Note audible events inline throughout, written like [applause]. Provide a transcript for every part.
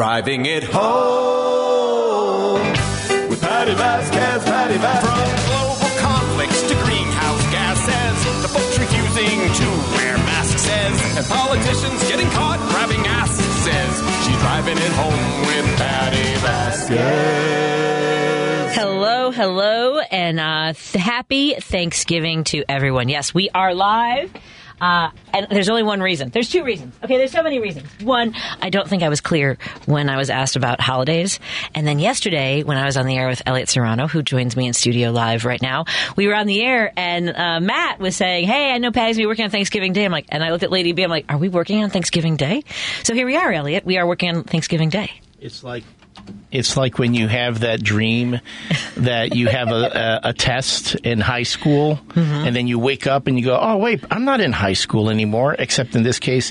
Driving it home with Patty Vasquez, Patty Vasquez. From global conflicts to greenhouse gases, the folks refusing to wear masks says, and politicians getting caught grabbing ass says, she's driving it home with Patty Vasquez. Hello, hello, and uh, th- happy Thanksgiving to everyone. Yes, we are live. Uh, and there's only one reason. There's two reasons. Okay, there's so many reasons. One, I don't think I was clear when I was asked about holidays. And then yesterday, when I was on the air with Elliot Serrano, who joins me in studio live right now, we were on the air and uh, Matt was saying, Hey, I know Patty's gonna be working on Thanksgiving Day. I'm like, and I looked at Lady B, I'm like, Are we working on Thanksgiving Day? So here we are, Elliot. We are working on Thanksgiving Day. It's like it's like when you have that dream that you have a, a, a test in high school, and then you wake up and you go, "Oh wait, I'm not in high school anymore." Except in this case,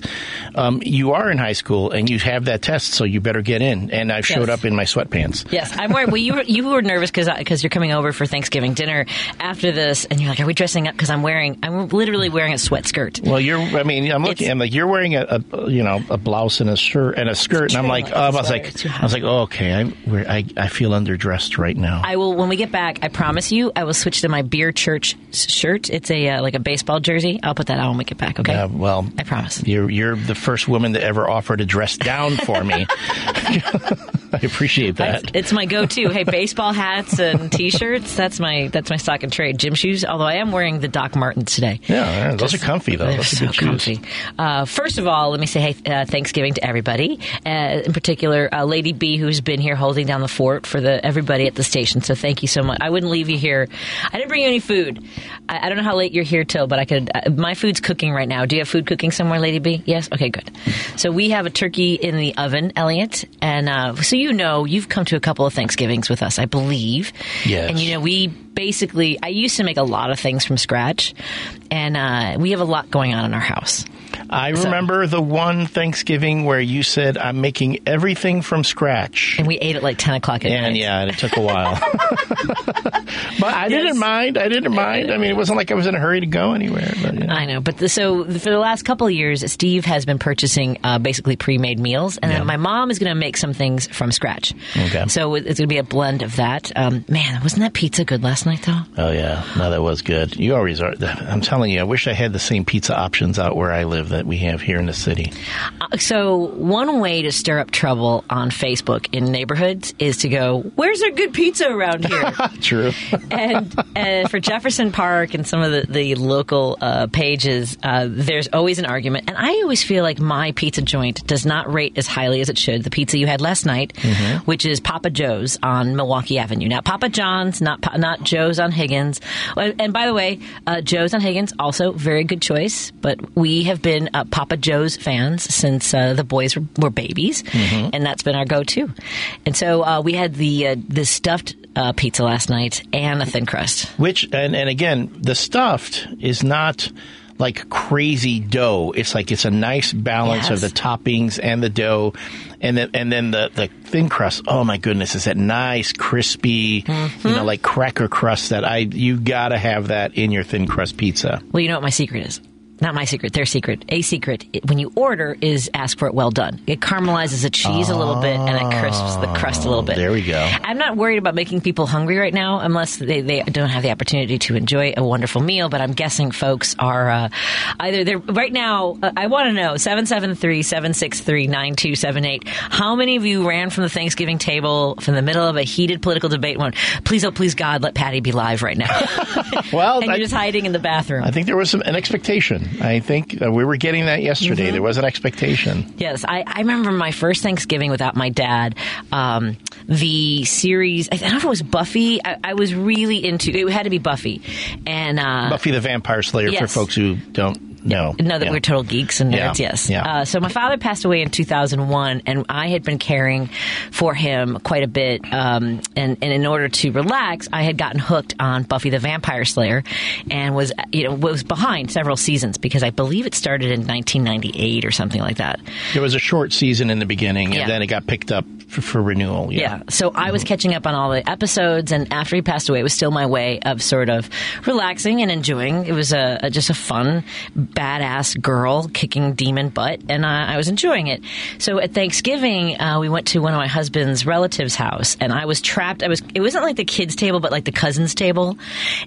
um, you are in high school and you have that test, so you better get in. And I showed Yes. up in my sweatpants. Yes, I'm worried. Well, you were, you were nervous because you're coming over for Thanksgiving dinner after this, and you're like, "Are we dressing up?" Because I'm wearing, I'm literally wearing a sweat skirt. Well, you're. I mean, I'm looking. It's- I'm like, you're wearing a, a, you know, a blouse and a shirt and a skirt, and I'm like, um, I was like, it's too hot. I was like, oh, okay, I'm, we're, I, I feel underdressed right now. I will when we get back. I promise you, I will switch to my beer church shirt. It's a uh, like a baseball jersey. I'll put that on when we get back. Okay. Uh, well, I promise. You're you're the first woman to ever offer to dress down for me. [laughs] [laughs] I appreciate that. It's my go-to. hey, baseball hats and [laughs] t-shirts. That's my that's my stock and trade. Gym shoes. Although I am wearing the Doc Martens today. Yeah, those are comfy though. Those so are shoes. comfy. Uh, first of all, let me say hey, uh, Thanksgiving to everybody. Uh, in particular, uh, Lady B, who's been here holding down the fort for the everybody at the station. So thank you so much. I wouldn't leave you here. I didn't bring you any food. I, I don't know how late you're here till, but I could. Uh, my food's cooking right now. Do you have food cooking somewhere, Lady B? Yes. Okay, good. So we have a turkey in the oven, Elliot, and uh, so you know you've come to a couple of Thanksgivings with us, I believe. Yes. And you know we basically. I used to make a lot of things from scratch, and uh, we have a lot going on in our house. I remember the one Thanksgiving where you said I'm making everything from scratch. And we ate at like 10 o'clock at And night. yeah, and it took a while. [laughs] but I Yes. didn't mind. I didn't mind. I mean, it wasn't like I was in a hurry to go anywhere. But. I know, but the, so for the last couple of years, Steve has been purchasing uh, basically pre-made meals, and Yeah. then my mom is going to make some things from scratch. Okay. So it's going to be a blend of that. Um, man, wasn't that pizza good last night, though? Oh yeah, no, that was good. You always are. I'm telling you, I wish I had the same pizza options out where I live that we have here in the city. Uh, so one way to stir up trouble on Facebook in neighborhoods is to go, "Where's there good pizza around here?" [laughs] True. and uh, for Jefferson Park and some of the, the local uh, pages, uh, there's always an argument. And I always feel like my pizza joint does not rate as highly as it should. The pizza you had last night, which is Papa Joe's on Milwaukee Avenue. Now, Papa John's, not Pa- not Joe's on Higgins. Uh, And by the way, uh, Joe's on Higgins, also very good choice. But we have been uh, Papa Joe's fans since uh, the boys were, were babies, and that's been our go-to. And so uh, we had the uh, the stuffed uh, pizza last night and a thin crust. Which and and again, the stuffed is not like crazy dough. It's like it's a nice balance of the toppings and the dough, and then and then the the thin crust. Oh my goodness, is that nice crispy, Mm-hmm. you know, like cracker crust that I you gotta have that in your thin crust pizza. Well, you know what my secret is. Not my secret, their secret. A secret, when you order, is ask for it well done. It caramelizes the cheese a little bit and it crisps the crust a little bit. There we go. I'm not worried about making people hungry right now unless they, they don't have the opportunity to enjoy a wonderful meal, but I'm guessing folks are uh, either they're right now. Uh, I want to know 773 763 9278. How many of you ran from the Thanksgiving table from the middle of a heated political debate and went, please, oh, please, God, let Patty be live right now? [laughs] Well, [laughs] and you're I- just hiding in the bathroom. I think there was some, an expectation. I think uh, we were getting that yesterday. Mm-hmm. There was an expectation. Yes, I, I remember my first Thanksgiving without my dad. Um, the series, I don't know if it was Buffy. I, I was really into. It had to be Buffy, and uh, Buffy the Vampire Slayer for folks who don't know. know that Yeah. we're total geeks and Yeah, nerds. Yes. yeah. Uh, so my father passed away in 2001, and I had been caring for him quite a bit. Um, and, and in order to relax, I had gotten hooked on Buffy the Vampire Slayer, and was you know was behind several seasons because I believe it started in 1998 or something like that. There was a short season in the beginning, Yeah. and then it got picked up for, for renewal. Yeah. Yeah. So I was catching up on all the episodes, and after he passed away, it was still my way of sort of relaxing and enjoying. It was a, a just a fun, badass girl kicking demon butt, and uh, I was enjoying it. So at Thanksgiving, uh, we went to one of my husband's relatives' house, and I was trapped. I was. It wasn't like the kids' table, but like the cousins' table,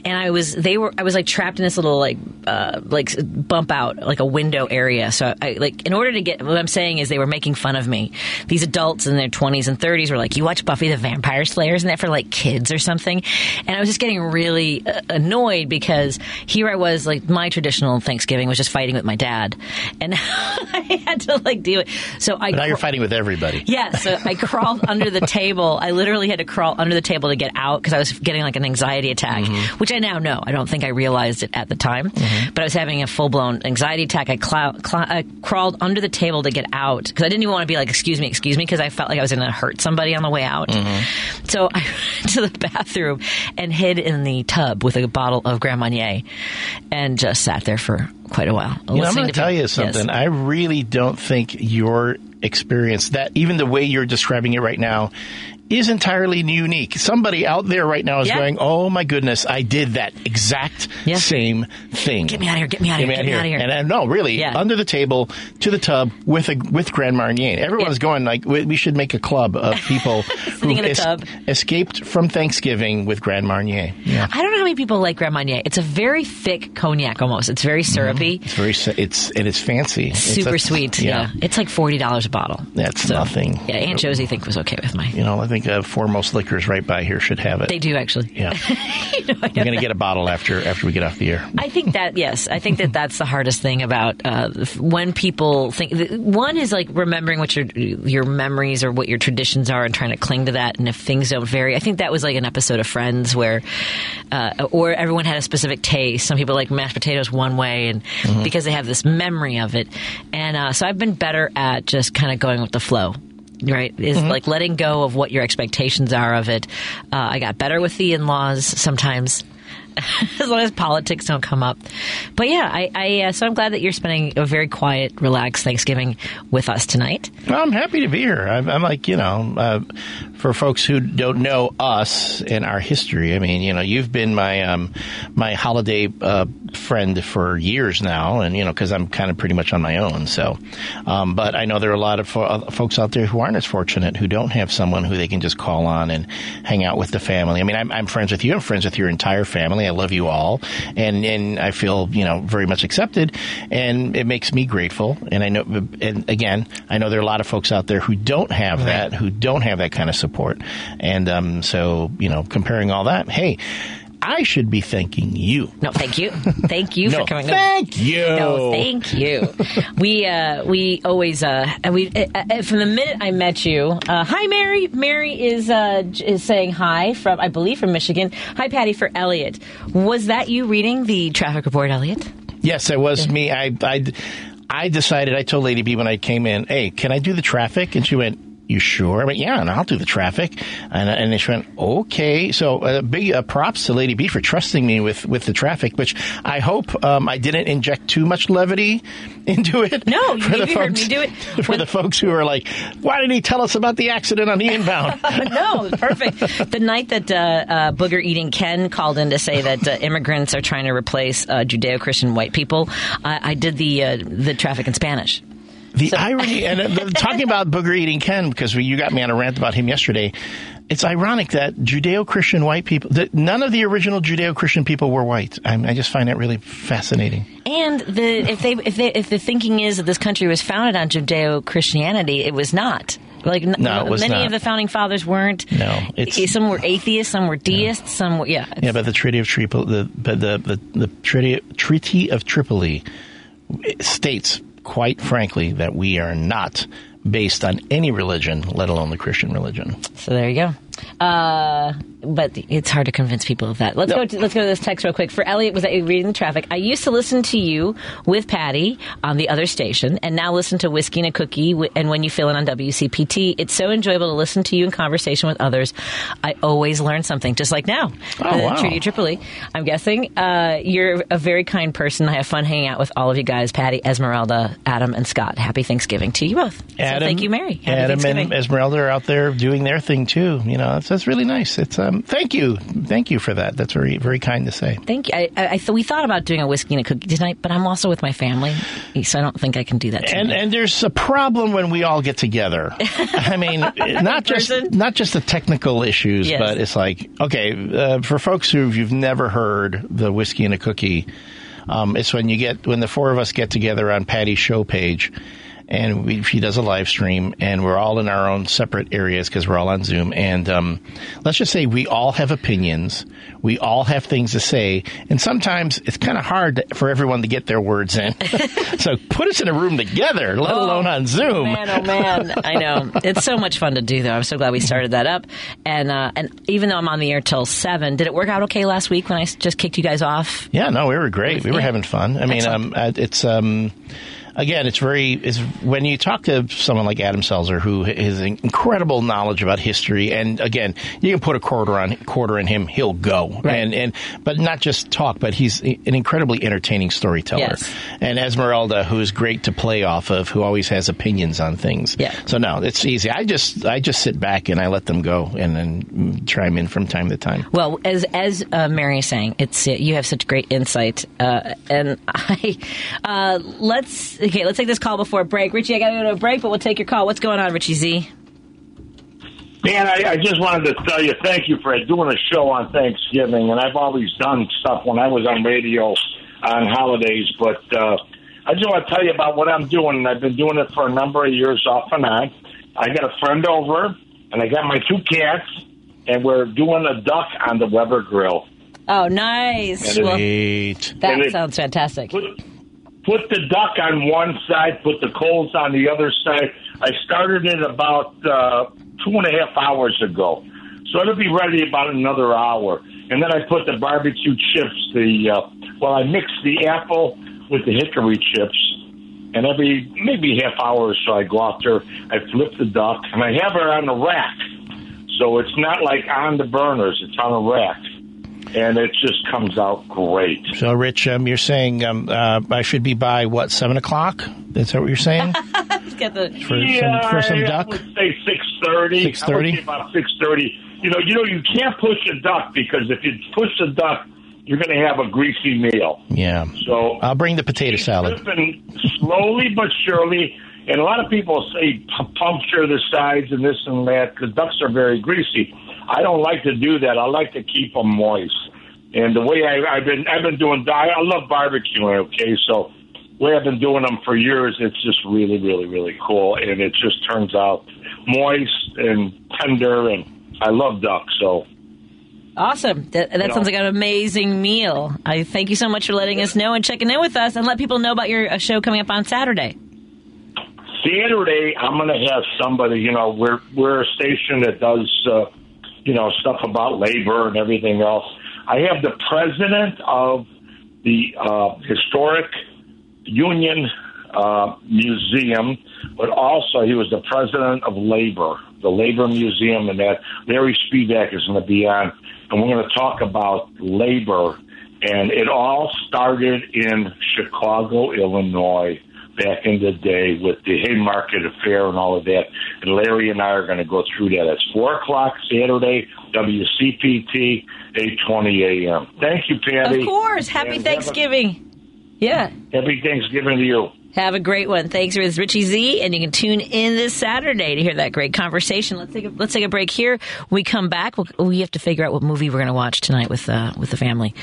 and I was. They were. I was like trapped in this little like uh, like bump out, like a window area. So I like in order to get. What I'm saying is they were making fun of me. These adults in their 20s and 30s were like, "You watch Buffy the Vampire Slayer? Isn't that for like kids or something?" And I was just getting really uh, annoyed because here I was, like my traditional Thanksgiving was just fighting with my dad, and [laughs] I had to like deal with. So I But now you're fighting with everybody. yeah, so I crawled [laughs] under the table. I literally had to crawl under the table to get out because I was getting like an anxiety attack, Mm-hmm. which I now know. I don't think I realized it at the time, but I was having a full blown anxiety attack. I, clou- clou- I crawled under the table to get out because I didn't even want to be like, "Excuse me, excuse me," because I felt like I was going to hurt somebody on the way out. Mm-hmm. So I [laughs] went to the bathroom and hid in the tub with a bottle of Grand Marnier and just sat there for quite a while. You know, I'm going to tell you something. Yes. I really don't think your experience, that even the way you're describing it right now, is entirely unique. Somebody out there right now is Yeah. going, "Oh my goodness, I did that exact Yeah. same thing." Get me out of here! Get me out of here! Get me out of here! And uh, no, really, Yeah. under the table to the tub with a with Grand Marnier. Everyone's Yeah. going like, we, we should make a club of people [laughs] who tub. escaped from Thanksgiving with Grand Marnier. Yeah. I don't know how many people like Grand Marnier. It's a very thick cognac almost. It's very syrupy. It's very, it's and it's fancy. It's Super a- sweet. Yeah. It's like forty dollars a bottle. That's nothing. Yeah, Aunt Josie think was okay with my. You know, I think uh, Foremost Liquors right by here should have it. They do actually. Yeah, [laughs] You know, I know we're gonna that. get a bottle after after we get off the air. I think that yes, I think that that's the hardest thing about uh, when people think. One is like remembering what your your memories or what your traditions are and trying to cling to that. And if things don't vary, I think that was like an episode of Friends where, uh, or everyone had a specific taste. Some people like mashed potatoes one way, and because they have this memory of it. And uh, so I've been better at just kind of going with the flow. Right, is like letting go of what your expectations are of it. Uh, I got better with the in-laws sometimes [laughs] as long as politics don't come up. But yeah, I, I uh, so I'm glad that you're spending a very quiet, relaxed Thanksgiving with us tonight. Well, I'm happy to be here. I'm, I'm like, you know, uh, for folks who don't know us and our history, I mean, you know, you've been my um, my holiday uh, friend for years now, and you know, because I'm kind of pretty much on my own. So, um, but I know there are a lot of fo- uh, folks out there who aren't as fortunate, who don't have someone who they can just call on and hang out with the family. I mean, I'm, I'm friends with you. I'm friends with your entire family. I love you all, and and I feel you know very much accepted, and it makes me grateful. And I know, and again, I know there are a lot of folks out there who don't have that, who don't have that kind of support, and um, so you know, comparing all that, hey. I should be thanking you. No, thank you, thank you No, for coming. thank you. No, thank you. we uh, we always uh, and we uh, uh, from the minute I met you. Uh, hi, Mary. Mary is uh, is saying hi from I believe from Michigan. Hi, Patty for Elliot. Was that you reading the traffic report, Elliot? Yes, it was me. I, I, I decided, I told Lady B when I came in, hey, can I do the traffic? And she went, you sure? I went, yeah, and I'll do the traffic. And, and she went, okay. So uh, big uh, props to Lady B for trusting me with, with the traffic, which I hope um, I didn't inject too much levity [laughs] into it. No, you- for the folks, me do it. [laughs] For When- the folks who are like, why didn't he tell us about the accident on the [laughs] inbound? no, perfect. The night that uh, uh, Booger Eating Ken called in to say that uh, immigrants are trying to replace uh, Judeo-Christian white people, I, I did the uh, the traffic in Spanish. The irony, and uh, talking about booger eating Ken, because we, you got me on a rant about him yesterday. It's ironic that Judeo-Christian white people, that none of the original Judeo-Christian people were white. I, I just find that really fascinating. And the if they if they if the thinking is that this country was founded on Judeo-Christianity, it was not. Like No, it was many not. of the founding fathers weren't. No, it's- some were atheists, some were deists, some were yeah. Yeah, but the Treaty of Tripoli, the but the the, the Treaty, Treaty of Tripoli states, quite frankly, that we are not based on any religion, let alone the Christian religion. So there you go. Uh, but it's hard to convince people of that. Let's go. To, let's go to this text real quick. For Elliot, was I reading the traffic. I used to listen to you with Patty on the other station, and now listen to Whiskey and a Cookie. And when you fill in on WCPT, it's so enjoyable to listen to you in conversation with others. I always learn something, just like now. Oh, wow. Trudy Tripoli. I'm guessing uh, you're a very kind person. I have fun hanging out with all of you guys, Patty, Esmeralda, Adam, and Scott. Happy Thanksgiving to you both. So thank you, Mary. Happy Adam and Esmeralda are out there doing their thing too. You know, that's, that's really nice. It's um, thank you, thank you for that. That's very very kind to say. Thank you. I, I, I we thought about doing a whiskey and a cookie tonight, but I'm also with my family, so I don't think I can do that. And tonight. and there's a problem when we all get together. [laughs] I mean, not just not just the technical issues, Yes. but it's like okay, uh, for folks who you've never heard the whiskey and a cookie, um, it's when you get when the four of us get together on Patty's show page. And we, she does a live stream, and we're all in our own separate areas because we're all on Zoom. And um, let's just say we all have opinions, we all have things to say, and sometimes it's kind of hard for everyone to get their words in. [laughs] so put us in a room together, let alone on Zoom. Man, oh man, I know it's so much fun to do. Though I'm so glad we started that up. And uh, and even though I'm on the air till seven, did it work out okay last week when I just kicked you guys off? Yeah, no, we were great. We were Yeah. having fun. I mean, um, it's um, again, it's very is when you talk to someone like Adam Selzer, who has incredible knowledge about history, and again, you can put a quarter on quarter in him, he'll go. Right. And and but not just talk, but he's an incredibly entertaining storyteller. Yes. And Esmeralda, who is great to play off of, who always has opinions on things. Yeah. So no, it's easy. I just I just sit back and I let them go, and then chime in from time to time. Well, as as uh, Mary is saying, it's you have such great insight, uh, and [laughs] I uh, let's okay. Let's take this call before a break. Richie, I got to go to a break, but we'll take your call. What's going on, Richie Z? Man, I, I just wanted to tell you thank you for doing a show on Thanksgiving, and I've always done stuff when I was on radio on holidays, but uh, I just want to tell you about what I'm doing, and I've been doing it for a number of years off and on. I got a friend over, and I got my two cats, and we're doing a duck on the Weber grill. Oh, nice. And Well, that it- sounds fantastic. Put, put the duck on one side, put the coals on the other side. I started it about uh, two and a half hours ago, so it'll be ready about another hour. And then I put the barbecue chips. The uh, well, I mix the apple with the hickory chips, and every maybe half hour or so, I go out there, I flip the duck, and I have her on the rack, so it's not like on the burners; it's on a rack, and it just comes out great. So, Rich, um, you're saying um, uh, I should be by what seven o'clock? Is that what you're saying [laughs] get the for some for some I would say six thirty. 6:30? About six thirty. You know, you know, you can't push a duck because if you push a duck, you're going to have a greasy meal. Yeah. So I'll bring the potato salad. Flipping slowly but surely. And a lot of people say puncture the sides and this and that because ducks are very greasy. I don't like to do that. I like to keep them moist. And the way I, I've been, I've been doing, I I love barbecuing. Okay, so the way I've been doing them for years, it's just really, really, really cool, and it just turns out moist and tender, and I love duck. So Awesome. That, that know. sounds like an amazing meal. I thank you so much for letting us know and checking in with us and let people know about your uh, show coming up on Saturday. Saturday, I'm going to have somebody. You know, we're we're a station that does, uh, you know, stuff about labor and everything else. I have the president of the uh, historic Union uh, Museum, but also he was the president of labor, the Labor Museum, and that Larry Spivack is going to be on, and we're going to talk about labor. And it all started in Chicago, Illinois, back in the day with the Haymarket Affair and all of that. And Larry and I are going to go through that. It's four o'clock Saturday, WCPT, eight twenty a.m. Thank you, Patty. Of course. Happy And have a- Thanksgiving. Yeah. Happy Thanksgiving to you. Have a great one. Thanks, it's Richie Z, and you can tune in this Saturday to hear that great conversation. Let's take a, let's take a break here. We come back. We'll, we have to figure out what movie we're going to watch tonight with uh, with the family.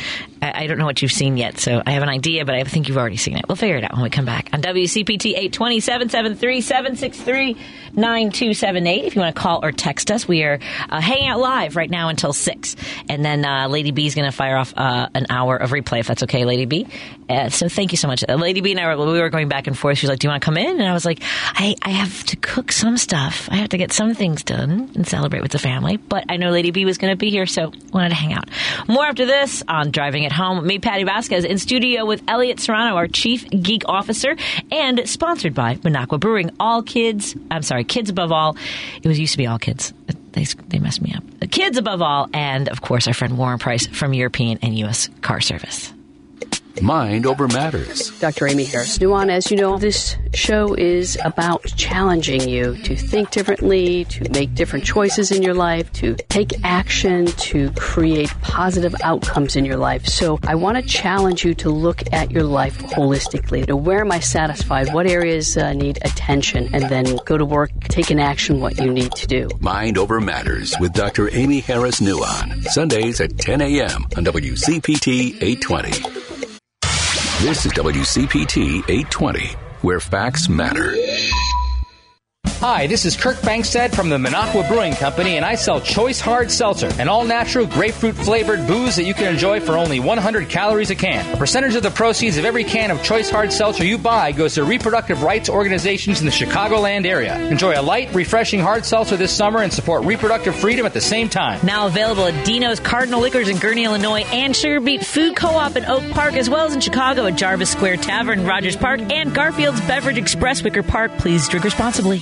I, I don't know what you've seen yet, so I have an idea, but I think you've already seen it. We'll figure it out when we come back on WCPT 820 773 763 9278. If you want to call or text us, we are uh, hanging out live right now until 6. And then uh, Lady B is going to fire off uh, an hour of replay, if that's okay, Lady B. Uh, so thank you so much. Uh, Lady B and I were, we were going back and forth. She was like, "Do you want to come in?" And I was like, "I I have to cook some stuff. I have to get some things done and celebrate with the family." But I know Lady B was going to be here, so wanted to hang out. More after this on driving it home. Me, Patty Vasquez, in studio with Elliot Serrano, our chief geek officer, and sponsored by Minocqua Brewing. All kids, I'm sorry, kids above all. It was used to be all kids. They they messed me up. The kids above all, and of course our friend Warren Price from European and U.S. Car Service. Mind over matters. Dr. Amy Harris Nuan. As you know, this show is about challenging you to think differently, to make different choices in your life, to take action, to create positive outcomes in your life. So I want to challenge you to look at your life holistically. To where am I satisfied? What areas uh, need attention? And then go to work, take an action what you need to do. Mind over matters with Dr. Amy Harris Nuan. Sundays at 10 a.m. on WCPT 820. This is WCPT 820, where facts matter. Hi, this is Kirk Bangstad from the Minocqua Brewing Company, and I sell Choice Hard Seltzer, an all natural grapefruit flavored booze that you can enjoy for only 100 calories a can. A percentage of the proceeds of every can of Choice Hard Seltzer you buy goes to reproductive rights organizations in the Chicagoland area. Enjoy a light, refreshing hard seltzer this summer and support reproductive freedom at the same time. Now available at Dino's Cardinal Liquors in Gurnee, Illinois, and Sugar Beet Food Co-op in Oak Park, as well as in Chicago at Jarvis Square Tavern, Rogers Park, and Garfield's Beverage Express, Wicker Park. Please drink responsibly.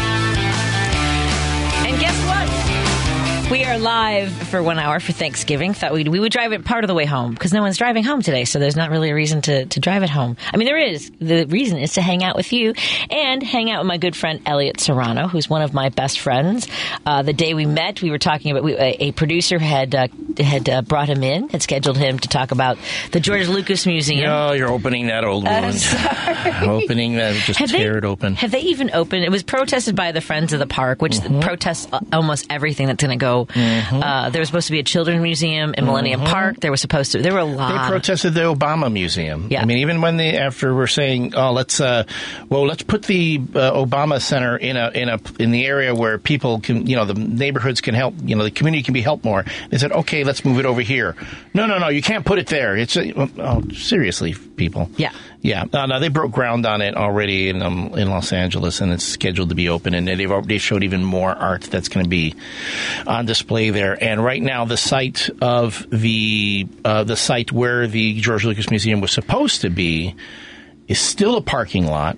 We are live for one hour for Thanksgiving. Thought we'd, we would drive it part of the way home because no one's driving home today, so there's not really a reason to, to drive it home. I mean, there is. The reason is to hang out with you and hang out with my good friend Elliot Serrano, who's one of my best friends. Uh, the day we met, we were talking about we, a, a producer had uh, had uh, brought him in, had scheduled him to talk about the George Lucas Museum. Oh, you're opening that old one. I'm wound. sorry. [laughs] opening that, just Have tear they, it open. Have they even opened? It was protested by the Friends of the Park, which Mm-hmm. protests uh, almost everything that's going to go. Uh, there was supposed to be a children's museum in Millennium Park. There was supposed to. There were a Mm-hmm. They protested the Obama Museum. Yeah. I mean, even when they after we're saying, "Oh, let's uh, well, let's put the uh, Obama Center in a in a in the area where people can, you know, the neighborhoods can help, you know, the community can be helped more." They said, "Okay, let's move it over here." No, no, no, you can't put it there. It's uh, oh, seriously, people. Yeah. Yeah, uh, no, they broke ground on it already in um, in Los Angeles, and it's scheduled to be open. And they've already showed even more art that's going to be on display there. And right now, the site of the uh, the site where the George Lucas Museum was supposed to be is still a parking lot,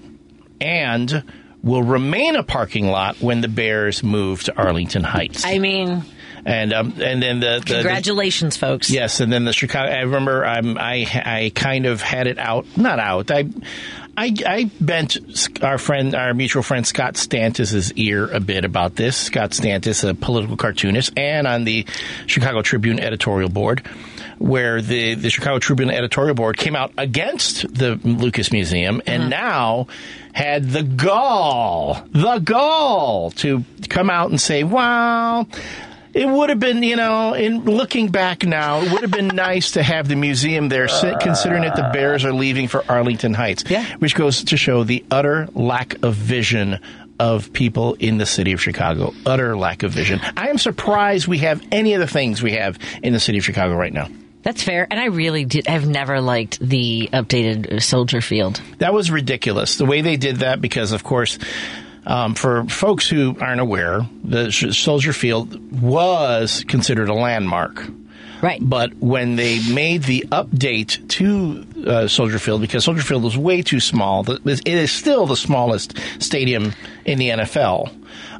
and will remain a parking lot when the Bears move to Arlington Heights. I mean, and um, and then the, the, the congratulations, folks. Yes, and then the Chicago. I remember I'm, I I kind of had it out, not out. I I, I bent our friend, our mutual friend Scott Stantis's ear a bit about this. Scott Stantis, a political cartoonist, and on the Chicago Tribune editorial board. Where the, the Chicago Tribune editorial board came out against the Lucas Museum and now had the gall, the gall to come out and say, wow, it would have been, you know, in looking back now, it would have been nice to have the museum there, si- considering that the Bears are leaving for Arlington Heights. Yeah. Which goes to show the utter lack of vision of people in the city of Chicago. Utter lack of vision. I am surprised we have any of the things we have in the city of Chicago right now. That's fair. And I really did. I've never liked the updated uh, Soldier Field. That was ridiculous. The way they did that, because of course, um, for folks who aren't aware, the Soldier Field was considered a landmark. Right. But when they made the update to uh, Soldier Field, because Soldier Field was way too small, it is still the smallest stadium in the NFL.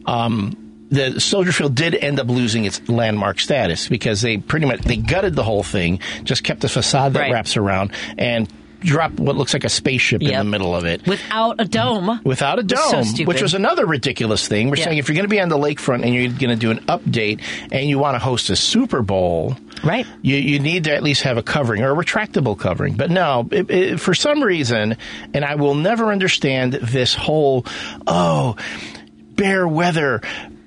Um, the Soldier Field did end up losing its landmark status because they pretty much they gutted the whole thing, just kept the facade that Right. wraps around, and dropped what looks like a spaceship in the middle of it Without a dome. without a So dome, stupid. which was another ridiculous thing. We're Yeah. saying if you're going to be on the lakefront and you're going to do an update and you want to host a Super Bowl, Right. You, you need to at least have a covering or a retractable covering. But no, it, it, for some reason, and I will never understand this whole oh, bear weather.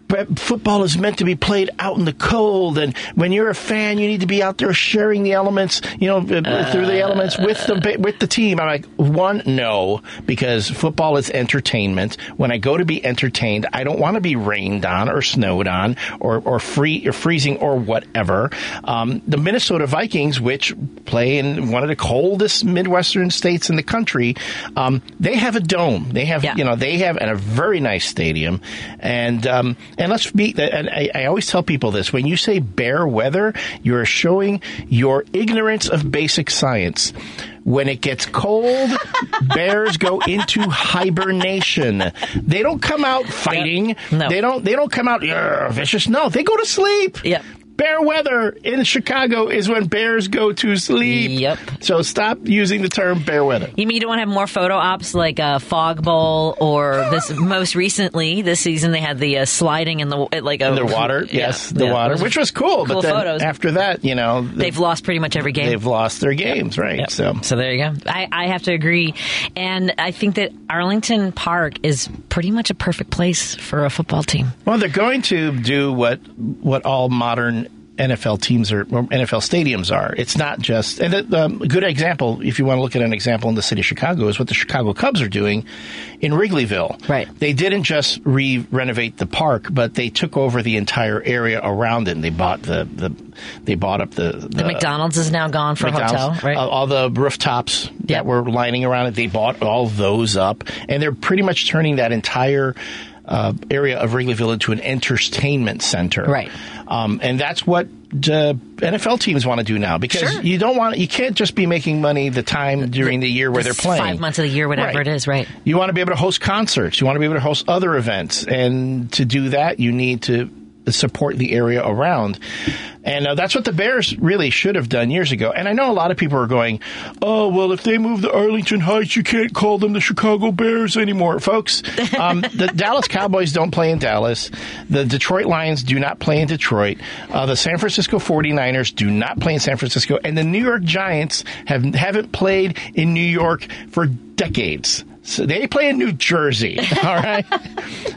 But football is meant to be played out in the cold, and when you're a fan, you need to be out there sharing the elements, you know, uh, through the elements with the with the team. I'm like, one, no, because football is entertainment. When I go to be entertained, I don't want to be rained on or snowed on or or free or freezing or whatever. Um, the Minnesota Vikings, which play in one of the coldest Midwestern states in the country, um, they have a dome. They have, Yeah. you know, they have and a very nice stadium, and um, and let's be. And I, I always tell people this: when you say bear weather, you are showing your ignorance of basic science. When it gets cold, [laughs] bears go into hibernation. They don't come out fighting. No. They don't. They don't come out vicious. No, they go to sleep. Yep. Bear weather in Chicago is when bears go to sleep. Yep. So stop using the term bear weather. You mean you don't want to have more photo ops like a fog bowl or this [gasps] most recently this season they had the uh, sliding in the like a In the water, Yeah, yes, the yeah, water, which was cool. cool but then photos. after that, you know, the- they've lost pretty much every game. they've lost their games, right? Yep. So So there you go. I, I have to agree. And I think that Arlington Park is pretty much a perfect place for a football team. Well, they're going to do what what all modern NFL teams are, or NFL stadiums are. It's not just, and a um, a good example, if you want to look at an example in the city of Chicago, is what the Chicago Cubs are doing in Wrigleyville. Right. They didn't just re renovate the park, but they took over the entire area around it. And they bought the, the they bought up the The McDonald's is now gone for a hotel, right? uh, all the rooftops Yep. that were lining around it, they bought all those up, and they're pretty much turning that entire uh, area of Wrigleyville into an entertainment center. Right. Um, and that's what uh, NFL teams want to do now because Sure. you don't want you can't just be making money the time during the, year where they're playing Five months of the year, whatever Right. it is, right? you want to be able to host concerts. You want to be able to host other events. And to do that, you need to support the area around. And uh, that's what the Bears really should have done years ago. And I know a lot of people are going, oh, well, if they move to Arlington Heights, you can't call them the Chicago Bears anymore. Folks, um, [laughs] the Dallas Cowboys don't play in Dallas. The Detroit Lions do not play in Detroit. Uh, the San Francisco 49ers do not play in San Francisco. And the New York Giants have, haven't played in New York for decades. So they play in New Jersey, [laughs] all right.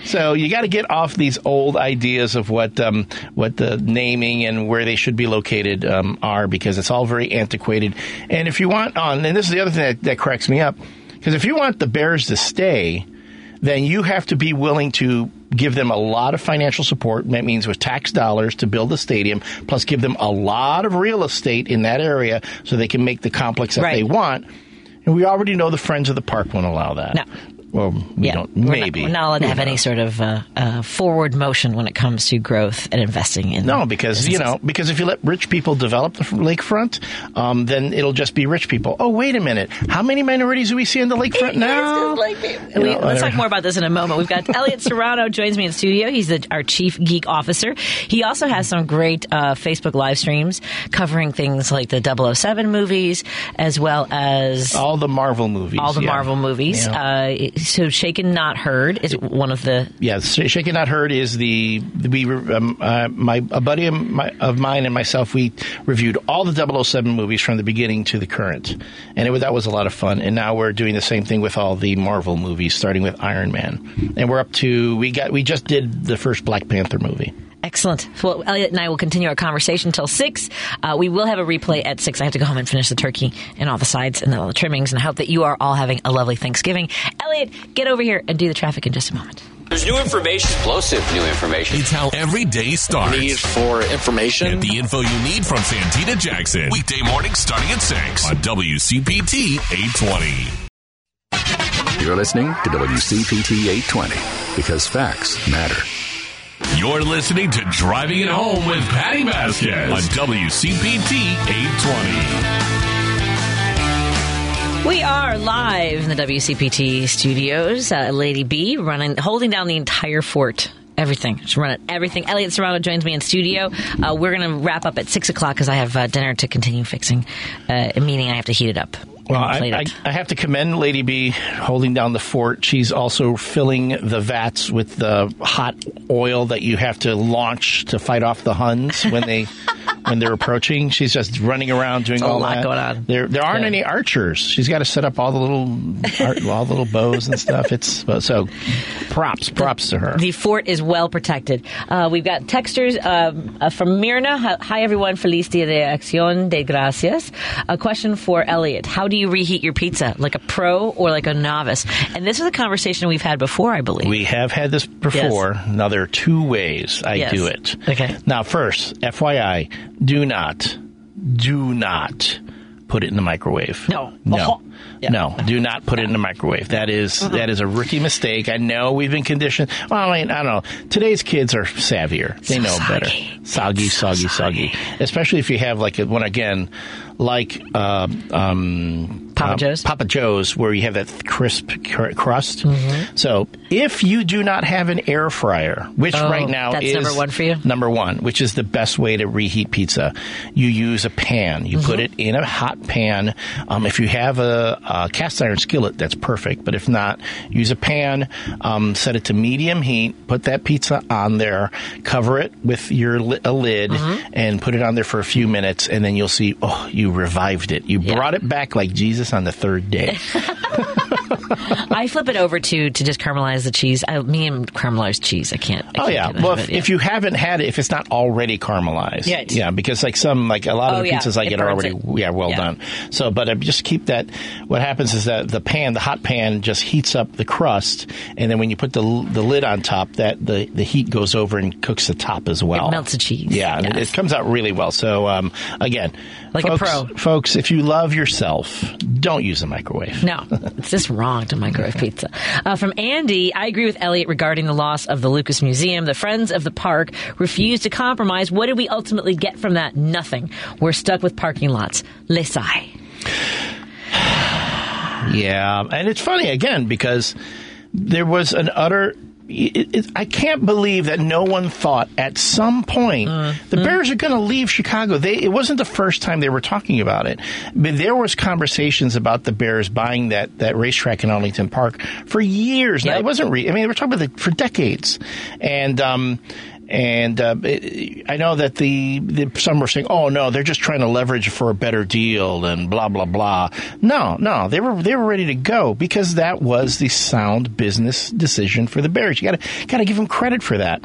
so you got to get off these old ideas of what um, what the naming and where they should be located um, are because it's all very antiquated. And if you want on, and this is the other thing that, that cracks me up, because if you want the Bears to stay, then you have to be willing to give them a lot of financial support. That means with tax dollars to build the stadium, plus give them a lot of real estate in that area so they can make the complex that Right. they want. And we already know the Friends of the Park won't allow that. No. Well, we yeah, don't. We're not- Maybe. we're not, allowed to have any sort of uh, uh, forward motion when it comes to growth and investing in. No, because you know, because if you let rich people develop the lakefront, um, then it'll just be rich people. Oh, wait a minute! How many minorities do we see on the [laughs] lakefront now? We- know, let's uh, talk more about this in a moment. We've got [laughs] Elliot Serrano joins me in studio. He's the, our chief geek officer. He also has some great uh, Facebook live streams covering things like the 007 movies, as well as all the Marvel movies. all the yeah. Marvel movies. Yeah. So Shaken Not Heard is one of the Yeah, Sh- Shaken Not Heard is the we um, uh, my a buddy of, my, of mine and myself we reviewed all the 007 movies from the beginning to the current, and it that was a lot of fun. And now we're doing the same thing with all the Marvel movies, starting with Iron Man, and we're up to we got we just did the first Black Panther movie. Excellent. Well, Elliot and I will continue our conversation until six. Uh, we will have a replay at six. I have to go home and finish the turkey and all the sides and all the trimmings, and I hope that you are all having a lovely Thanksgiving. Elliot, get over here and do the traffic in just a moment. There's new information. Explosive new information. It's how every day starts. Need for information. Get the info you need from Santita Jackson. Weekday morning starting at 6 on WCPT 820. You're listening to WCPT 820 because facts matter. You're listening to Driving It Home with Patty Vasquez on WCPT 820. We are live in the WCPT studios. Uh, Lady B running, holding down the entire fort. Everything. Just running everything. Elliot Serrano joins me in studio. Uh, we're going to wrap up at 6 o'clock because I have uh, dinner to continue fixing, uh, meaning I have to heat it up. Well, I, I. I have to commend Lady B holding down the fort. She's also filling the vats with the hot oil that you have to launch to fight off the Huns when they [laughs] when they're approaching. She's just running around doing a all lot that. going on. There, there aren't Yeah. any archers. She's got to set up all the little, art, all the little bows and stuff. It's so props, props to her. The fort is well protected. Uh, we've got texters um, uh, from Mirna. Hi, everyone. Feliz Dia de Acción de Gracias. A question for Elliot. How do you reheat your pizza? Like a pro or like a novice? And this is a conversation we've had before, I believe. We have had this before. Now there are two ways I Yes. do it. Okay. Now, first, FYI, do not, do not put it in the microwave. No. no. Yeah. Uh-huh. no. Do not put it in the microwave. That is- that is a rookie mistake. I know we've been conditioned. Well, I mean, I don't know. Today's kids are savvier. They So know better. soggy. Soggy, soggy, soggy, Especially if you have like a, one again, like uh, um, Papa uh, Joe's? Papa Joe's, where you have that crisp cr- crust. Mm-hmm. So if you do not have an air fryer, which Oh, right now that's is number one for you? number one, which is the best way to reheat pizza, you use a pan. You put Mm-hmm. it in a hot pan. Um, if you have a, a cast iron skillet, that's perfect. But if not, use a pan. Um, set it to medium heat. Put that pizza on there. Cover it with your li- a lid Mm-hmm. and put it on there for a few minutes, and then you'll see. Oh, you revived it. You Yeah. brought it back like Jesus on the third day. [laughs] I flip it over to to just caramelize the cheese. I, me and caramelized cheese, I can't. I Oh can't yeah. Well, if, yeah. if you haven't had it, if it's not already caramelized, Yeah, yeah, because like some, like a lot of Oh, the yeah, pizzas I it get are already, it. yeah, well Yeah. done. So, but uh, just keep that. What happens is that the pan, the hot pan, just heats up the crust, and then when you put the the lid on top, that the the heat goes over and cooks the top as well. It melts the cheese. Yeah, and it, it comes out really well. So um, again, Like a folks, pro. folks, if you love yourself, don't use a microwave. No, it's just wrong to microwave pizza. Uh, from Andy, I agree with Elliot regarding the loss of the Lucas Museum. The Friends of the Park refused to compromise. What did we ultimately get from that? Nothing. We're stuck with parking lots. Lesai. [sighs] Yeah, and it's funny again because there was an utter. It, it, I can't believe that no one thought at some point the Bears are going to leave Chicago. They, it wasn't the first time they were talking about it, but there was conversations about the Bears buying that, that racetrack in Arlington Park for years. Now, it wasn't. Re- I mean, they were talking about it for decades, and um, and uh, I know that the, the some were saying, "Oh no, they're just trying to leverage for a better deal," and blah blah blah. No, no, they were they were ready to go because that was the sound business decision for the Bears. You got to got to give them credit for that.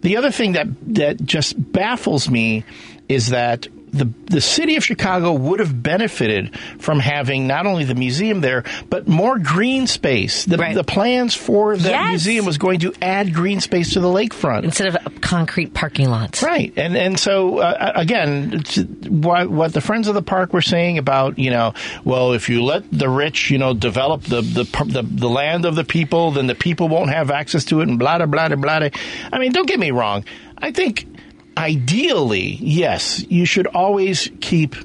The other thing that that just baffles me is that the the city of Chicago would have benefited from having not only the museum there, but more green space. The, Right. the plans for that Yes. museum was going to add green space to the lakefront. Instead of concrete parking lots. Right, and and so uh, again, what what the friends of the park were saying about you know, well, if you let the rich you know develop the the the, the land of the people, then the people won't have access to it, and blah blah blah blah. blah. I mean, don't get me wrong. I think ideally, yes, you should always keep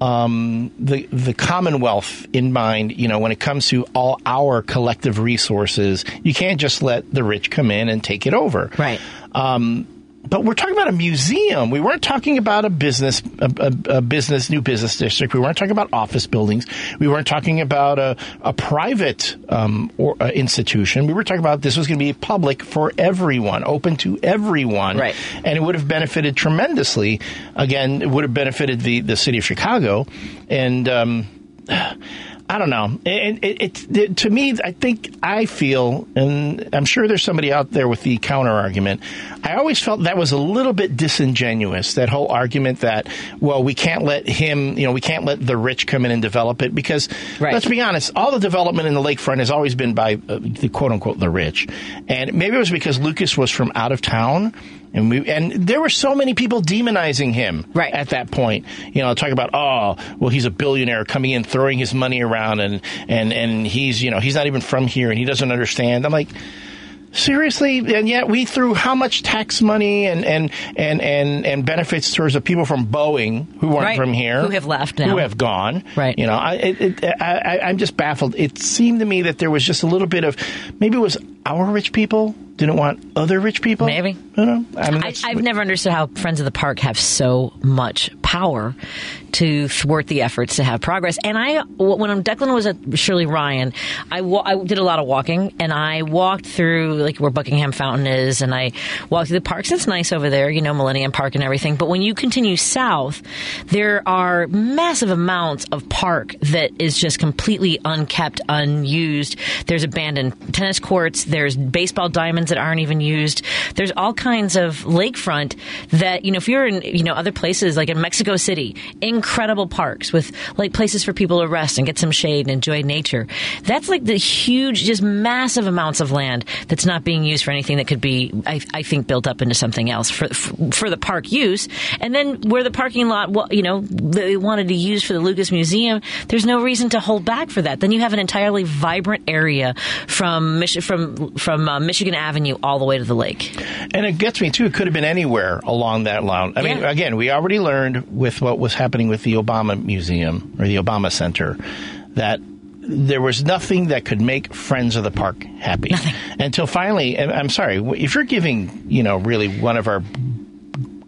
um, the the Commonwealth in mind. You know, when it comes to all our collective resources, you can't just let the rich come in and take it over. Right. Um, but we're talking about a museum. We weren't talking about a business, a, a, a business, new business district. We weren't talking about office buildings. We weren't talking about a, a private um, or uh, institution. We were talking about this was going to be public for everyone, open to everyone, Right. And it would have benefited tremendously. Again, it would have benefited the the city of Chicago, and. Um, I don't know. And it, it, it, to me, I think I feel, and I'm sure there's somebody out there with the counter argument. I always felt that was a little bit disingenuous. That whole argument that, well, we can't let him, you know, we can't let the rich come in and develop it because, Right. let's be honest, all the development in the lakefront has always been by uh, the quote unquote the rich, and maybe it was because Lucas was from out of town. And we and there were so many people demonizing him Right. at that point. You know, talk about oh, well, he's a billionaire coming in, throwing his money around, and and and he's you know he's not even from here, and he doesn't understand. I'm like. Seriously, and yet we threw how much tax money and and and and, and benefits towards the people from Boeing who weren't Right. from here, Who have left now. who have gone, Right. You know, I, it, I I'm just baffled. It seemed to me that there was just a little bit of maybe it was our rich people didn't want other rich people, Maybe. You know, I mean, I, I've never understood how Friends of the Park have so much power to thwart the efforts to have progress. And I, when I'm, Declan was at Shirley Ryan, I, wa- I did a lot of walking and I walked through like where Buckingham Fountain is and I walked through the parks. It's nice over there, you know, Millennium Park and everything. But when you continue south, there are massive amounts of park that is just completely unkept, unused. There's abandoned tennis courts. There's baseball diamonds that aren't even used. There's all kinds of lakefront that, you know, if you're in, you know, other places like in Mexico City, incredible parks with like places for people to rest and get some shade and enjoy nature. That's like the huge, just massive amounts of land that's not being used for anything that could be, I, I think, built up into something else for, for, for the park use. And then where the parking lot, you know, they wanted to use for the Lucas Museum, there's no reason to hold back for that. Then you have an entirely vibrant area from Mich- from from uh, Michigan Avenue all the way to the lake. And it gets me too. It could have been anywhere along that line. I mean, Yeah. again, we already learned with what was happening with the Obama Museum or the Obama Center that there was nothing that could make friends of the park happy until finally. I'm sorry if you're giving you know really one of our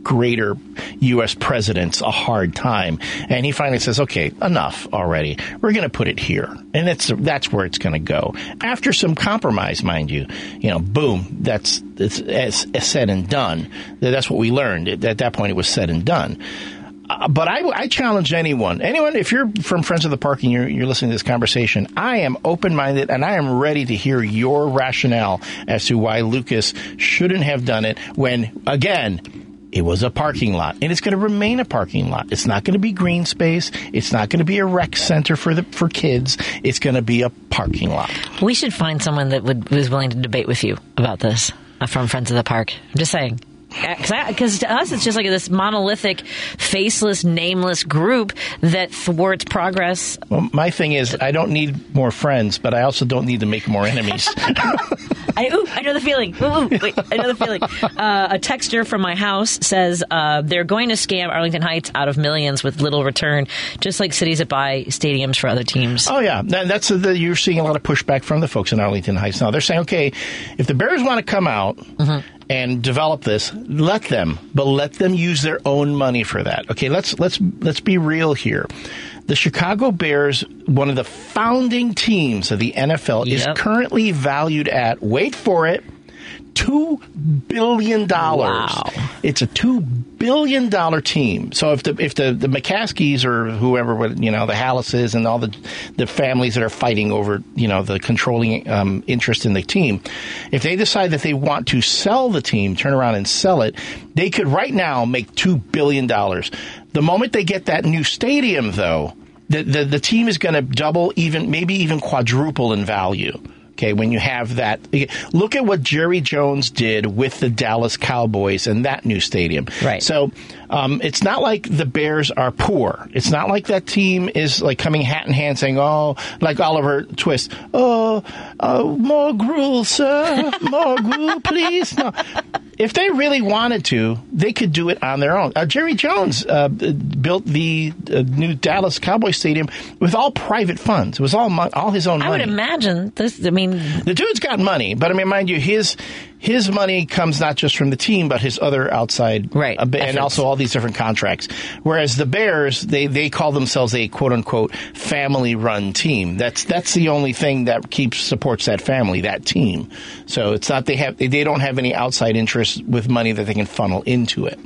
greater U.S. presidents a hard time, and he finally says, "Okay, enough already. We're going to put it here," and that's that's where it's going to go after some compromise, mind you. You know, boom, that's it's as said and done. That's what we learned at that point. It was said and done. Uh, but I, I challenge anyone, anyone, if you're from Friends of the Park and you're, you're listening to this conversation, I am open minded and I am ready to hear your rationale as to why Lucas shouldn't have done it when, again, it was a parking lot and it's going to remain a parking lot. It's not going to be green space. It's not going to be a rec center for the, for kids. It's going to be a parking lot. We should find someone that would was willing to debate with you about this uh, from Friends of the Park. I'm just saying. Because to us, it's just like this monolithic, faceless, nameless group that thwarts progress. Well, my thing is, I don't need more friends, but I also don't need to make more enemies. [laughs] I, ooh, I know the feeling. Ooh, wait, I know the feeling. Uh, a texter from my house says uh, they're going to scam Arlington Heights out of millions with little return, just like cities that buy stadiums for other teams. Oh yeah, That- that's the, you're seeing a lot of pushback from the folks in Arlington Heights now. They're saying, okay, if the Bears want to come out and develop this, let them, but let them use their own money for that. Okay, let's let's let's be real here. The Chicago Bears, one of the founding teams of the NFL, Yep. is currently valued at wait for it. Two billion dollars. Wow. It's a two billion dollar team. So if the if the the McCaskeys or whoever you know the Halases and all the the families that are fighting over you know the controlling um, interest in the team, if they decide that they want to sell the team, turn around and sell it, they could right now make two billion dollars. The moment they get that new stadium, though, the the, the team is going to double, even maybe even quadruple in value. Okay, when you have that, look at what Jerry Jones did with the Dallas Cowboys and that new stadium. Right. So um, it's not like the Bears are poor. It's not like that team is like coming hat in hand saying, "Oh, like Oliver Twist, oh, uh, more gruel, sir, more gruel, please." No. If they really wanted to, they could do it on their own. Uh, Jerry Jones uh, built the uh, new Dallas Cowboy Stadium with all private funds. It was all mon- all his own money. I money. would imagine this. I mean, The dude's got money, but I mean, mind you, his his money comes not just from the team, but his other outside, Right, uh, and efforts. also all these different contracts. Whereas the Bears, they they call themselves a quote unquote family run team. That's that's the only thing that keeps supports that family, that team. So it's not they have they, they don't have any outside interest with money that they can funnel into it.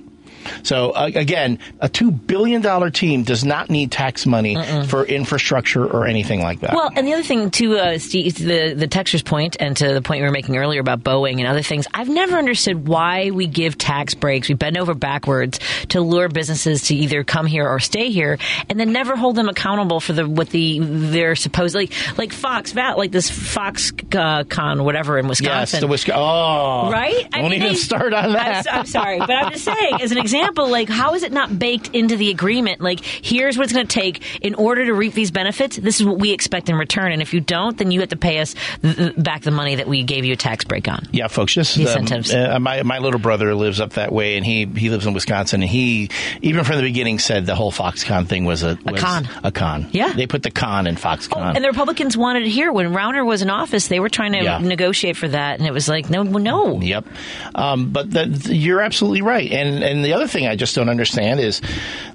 So uh, again, a two billion dollar team does not need tax money for infrastructure or anything like that. Well, and the other thing to uh, Steve, the the texture's point, and to the point you were making earlier about Boeing and other things, I've never understood why we give tax breaks. We bend over backwards to lure businesses to either come here or stay here, and then never hold them accountable for the what the they're supposed like like Fox Vat, like this Fox uh, Con whatever in Wisconsin. yes, the Wisconsin. Oh, Right? I Don't mean, even they- start on I'm, that. I'm sorry, but I'm just saying, as an example, [laughs] like, how is it not baked into the agreement? Like, here's what it's going to take in order to reap these benefits. This is what we expect in return, and if you don't, then you have to pay us th- back the money that we gave you a tax break on. Yeah, folks. Just The um, incentives. uh, my my little brother lives up that way, and he he lives in Wisconsin, and he even from the beginning said the whole Foxconn thing was a was con. A con. Yeah. they put the con in Foxconn. And the Republicans wanted it here when Rauner was in office. They were trying to Yeah. negotiate for that, and it was like, no, no. Yep. Um, but the, you're absolutely right. And and the other other thing I just don't understand is,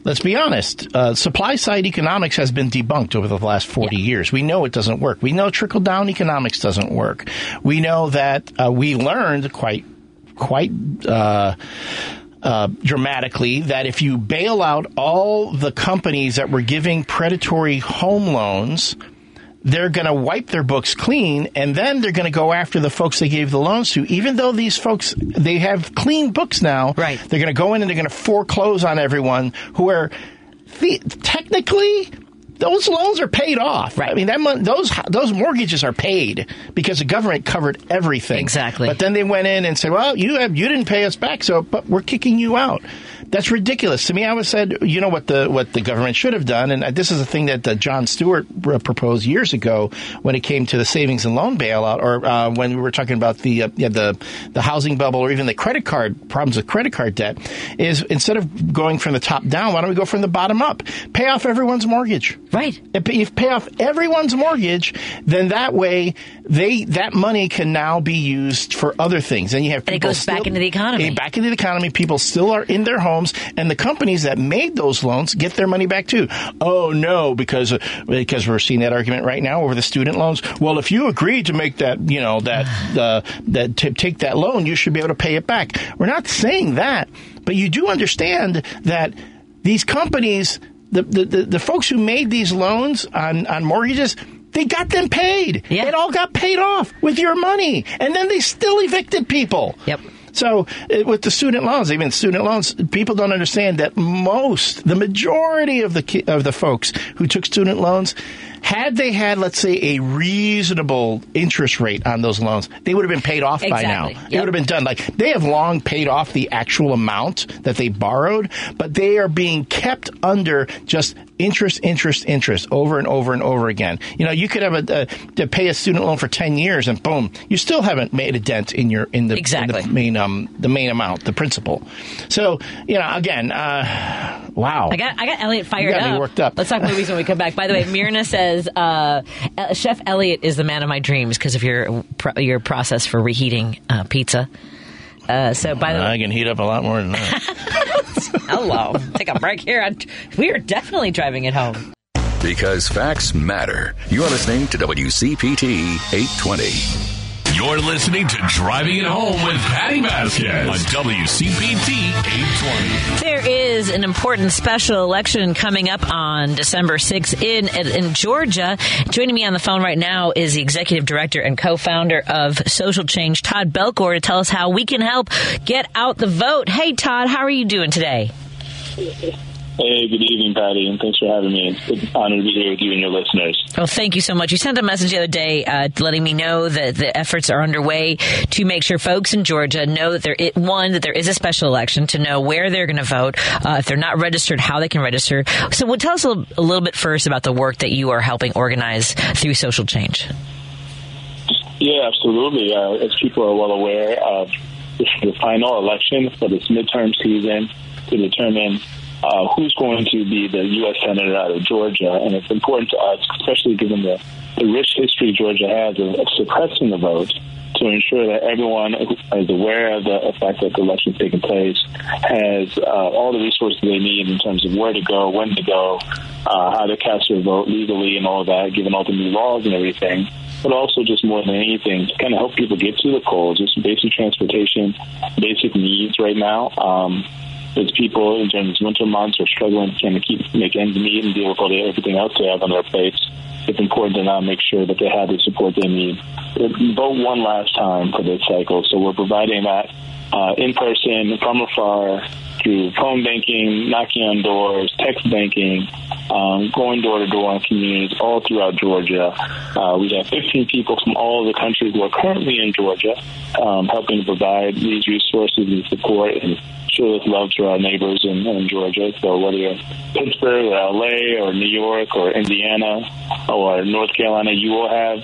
let's be honest, uh, supply side economics has been debunked over the last 40 years. We know it doesn't work. We know trickle down economics doesn't work. We know that uh, we learned quite, quite, uh, uh, dramatically that if you bail out all the companies that were giving predatory home loans, they're going to wipe their books clean and then they're going to go after the folks they gave the loans to even though these folks they have clean books now right they're going to go in and they're going to foreclose on everyone who are the, technically those loans are paid off. Right. I mean, that mon- those those mortgages are paid because the government covered everything. Exactly. But then they went in and said, "Well, you have you didn't pay us back, so but we're kicking you out." That's ridiculous to me. I was said, you know what the what the government should have done, and this is a thing that uh, Jon Stewart uh, proposed years ago when it came to the savings and loan bailout, or uh, when we were talking about the uh, yeah, the the housing bubble, or even the credit card problems with credit card debt. Is instead of going from the top down, why don't we go from the bottom up? Pay off everyone's mortgage. Right. If you pay off everyone's mortgage, then that way they that money can now be used for other things, and you have and it goes still, back into the economy. Back into the economy. People still are in their homes, and the companies that made those loans get their money back too. Oh no, because because we're seeing that argument right now over the student loans. Well, if you agreed to make that, you know that [sighs] uh, that to take that loan, you should be able to pay it back. We're not saying that, but you do understand that these companies the, the, the, the folks who made these loans on, on mortgages, they got them paid. Yeah. It all got paid off with your money. And then they still evicted people. Yep. So it, with the student loans, even student loans, people don't understand that most, the majority of the of the folks who took student loans, had they had, let's say, a reasonable interest rate on those loans, they would have been paid off by now. Exactly. It would have been done. Like they have long paid off the actual amount that they borrowed, but they are being kept under just interest, interest, interest over and over and over again. You know, you could have a, a to pay a student loan for ten years, and boom, you still haven't made a dent in your in the, Exactly. in the main um the main amount, the principal. So you know, again, uh, wow. I got I got Elliot fired got up. me worked up. Let's talk movies when we come back. By the way, Mirna says uh, uh, Chef Elliot is the man of my dreams because of your your process for reheating uh, pizza. Uh, so by the way, I can heat up a lot more than that. [laughs] hello, take a break here. We are definitely driving it home. Because facts matter. You're listening to WCPT 820. You're listening to Driving It Home with Patty Vasquez on WCPT 820. There is an important special election coming up on December 6th in in Georgia. Joining me on the phone right now is the executive director and co-founder of Social Change, Todd Belcore, to tell us how we can help get out the vote. Hey, Todd, how are you doing today? Hey, good evening, Patty, and thanks for having me. It's an honor to be here with you and your listeners. Well, thank you so much. You sent a message the other day uh, letting me know that the efforts are underway to make sure folks in Georgia know that there is, one that there is a special election to know where they're going to vote. Uh, if they're not registered, how they can register. So, well, tell us a little, a little bit first about the work that you are helping organize through social change. Yeah, absolutely. Uh, as people are well aware, uh, this is the final election for this midterm season to determine uh, who's going to be the U.S. Senator out of Georgia. And it's important to us, especially given the, the rich history Georgia has of, of suppressing the vote, to ensure that everyone is aware of the fact that the election is taking place, has uh, all the resources they need in terms of where to go, when to go, uh, how to cast their vote legally, and all of that, given all the new laws and everything. But also, just more than anything, to kind of help people get to the polls, just basic transportation, basic needs right now. Um, as people during these winter months are struggling to keep make ends meet and deal with all the everything else they have on their plates, it's important to now make sure that they have the support they need. Vote one last time for this cycle, so we're providing that uh, in person, from afar, through phone banking, knocking on doors, text banking, um, going door to door in communities all throughout Georgia. Uh, we have 15 people from all the country who are currently in Georgia, um, helping to provide these resources and support and show this love to our neighbors in, in Georgia. So whether you're Pittsburgh or LA or New York or Indiana or North Carolina, you will have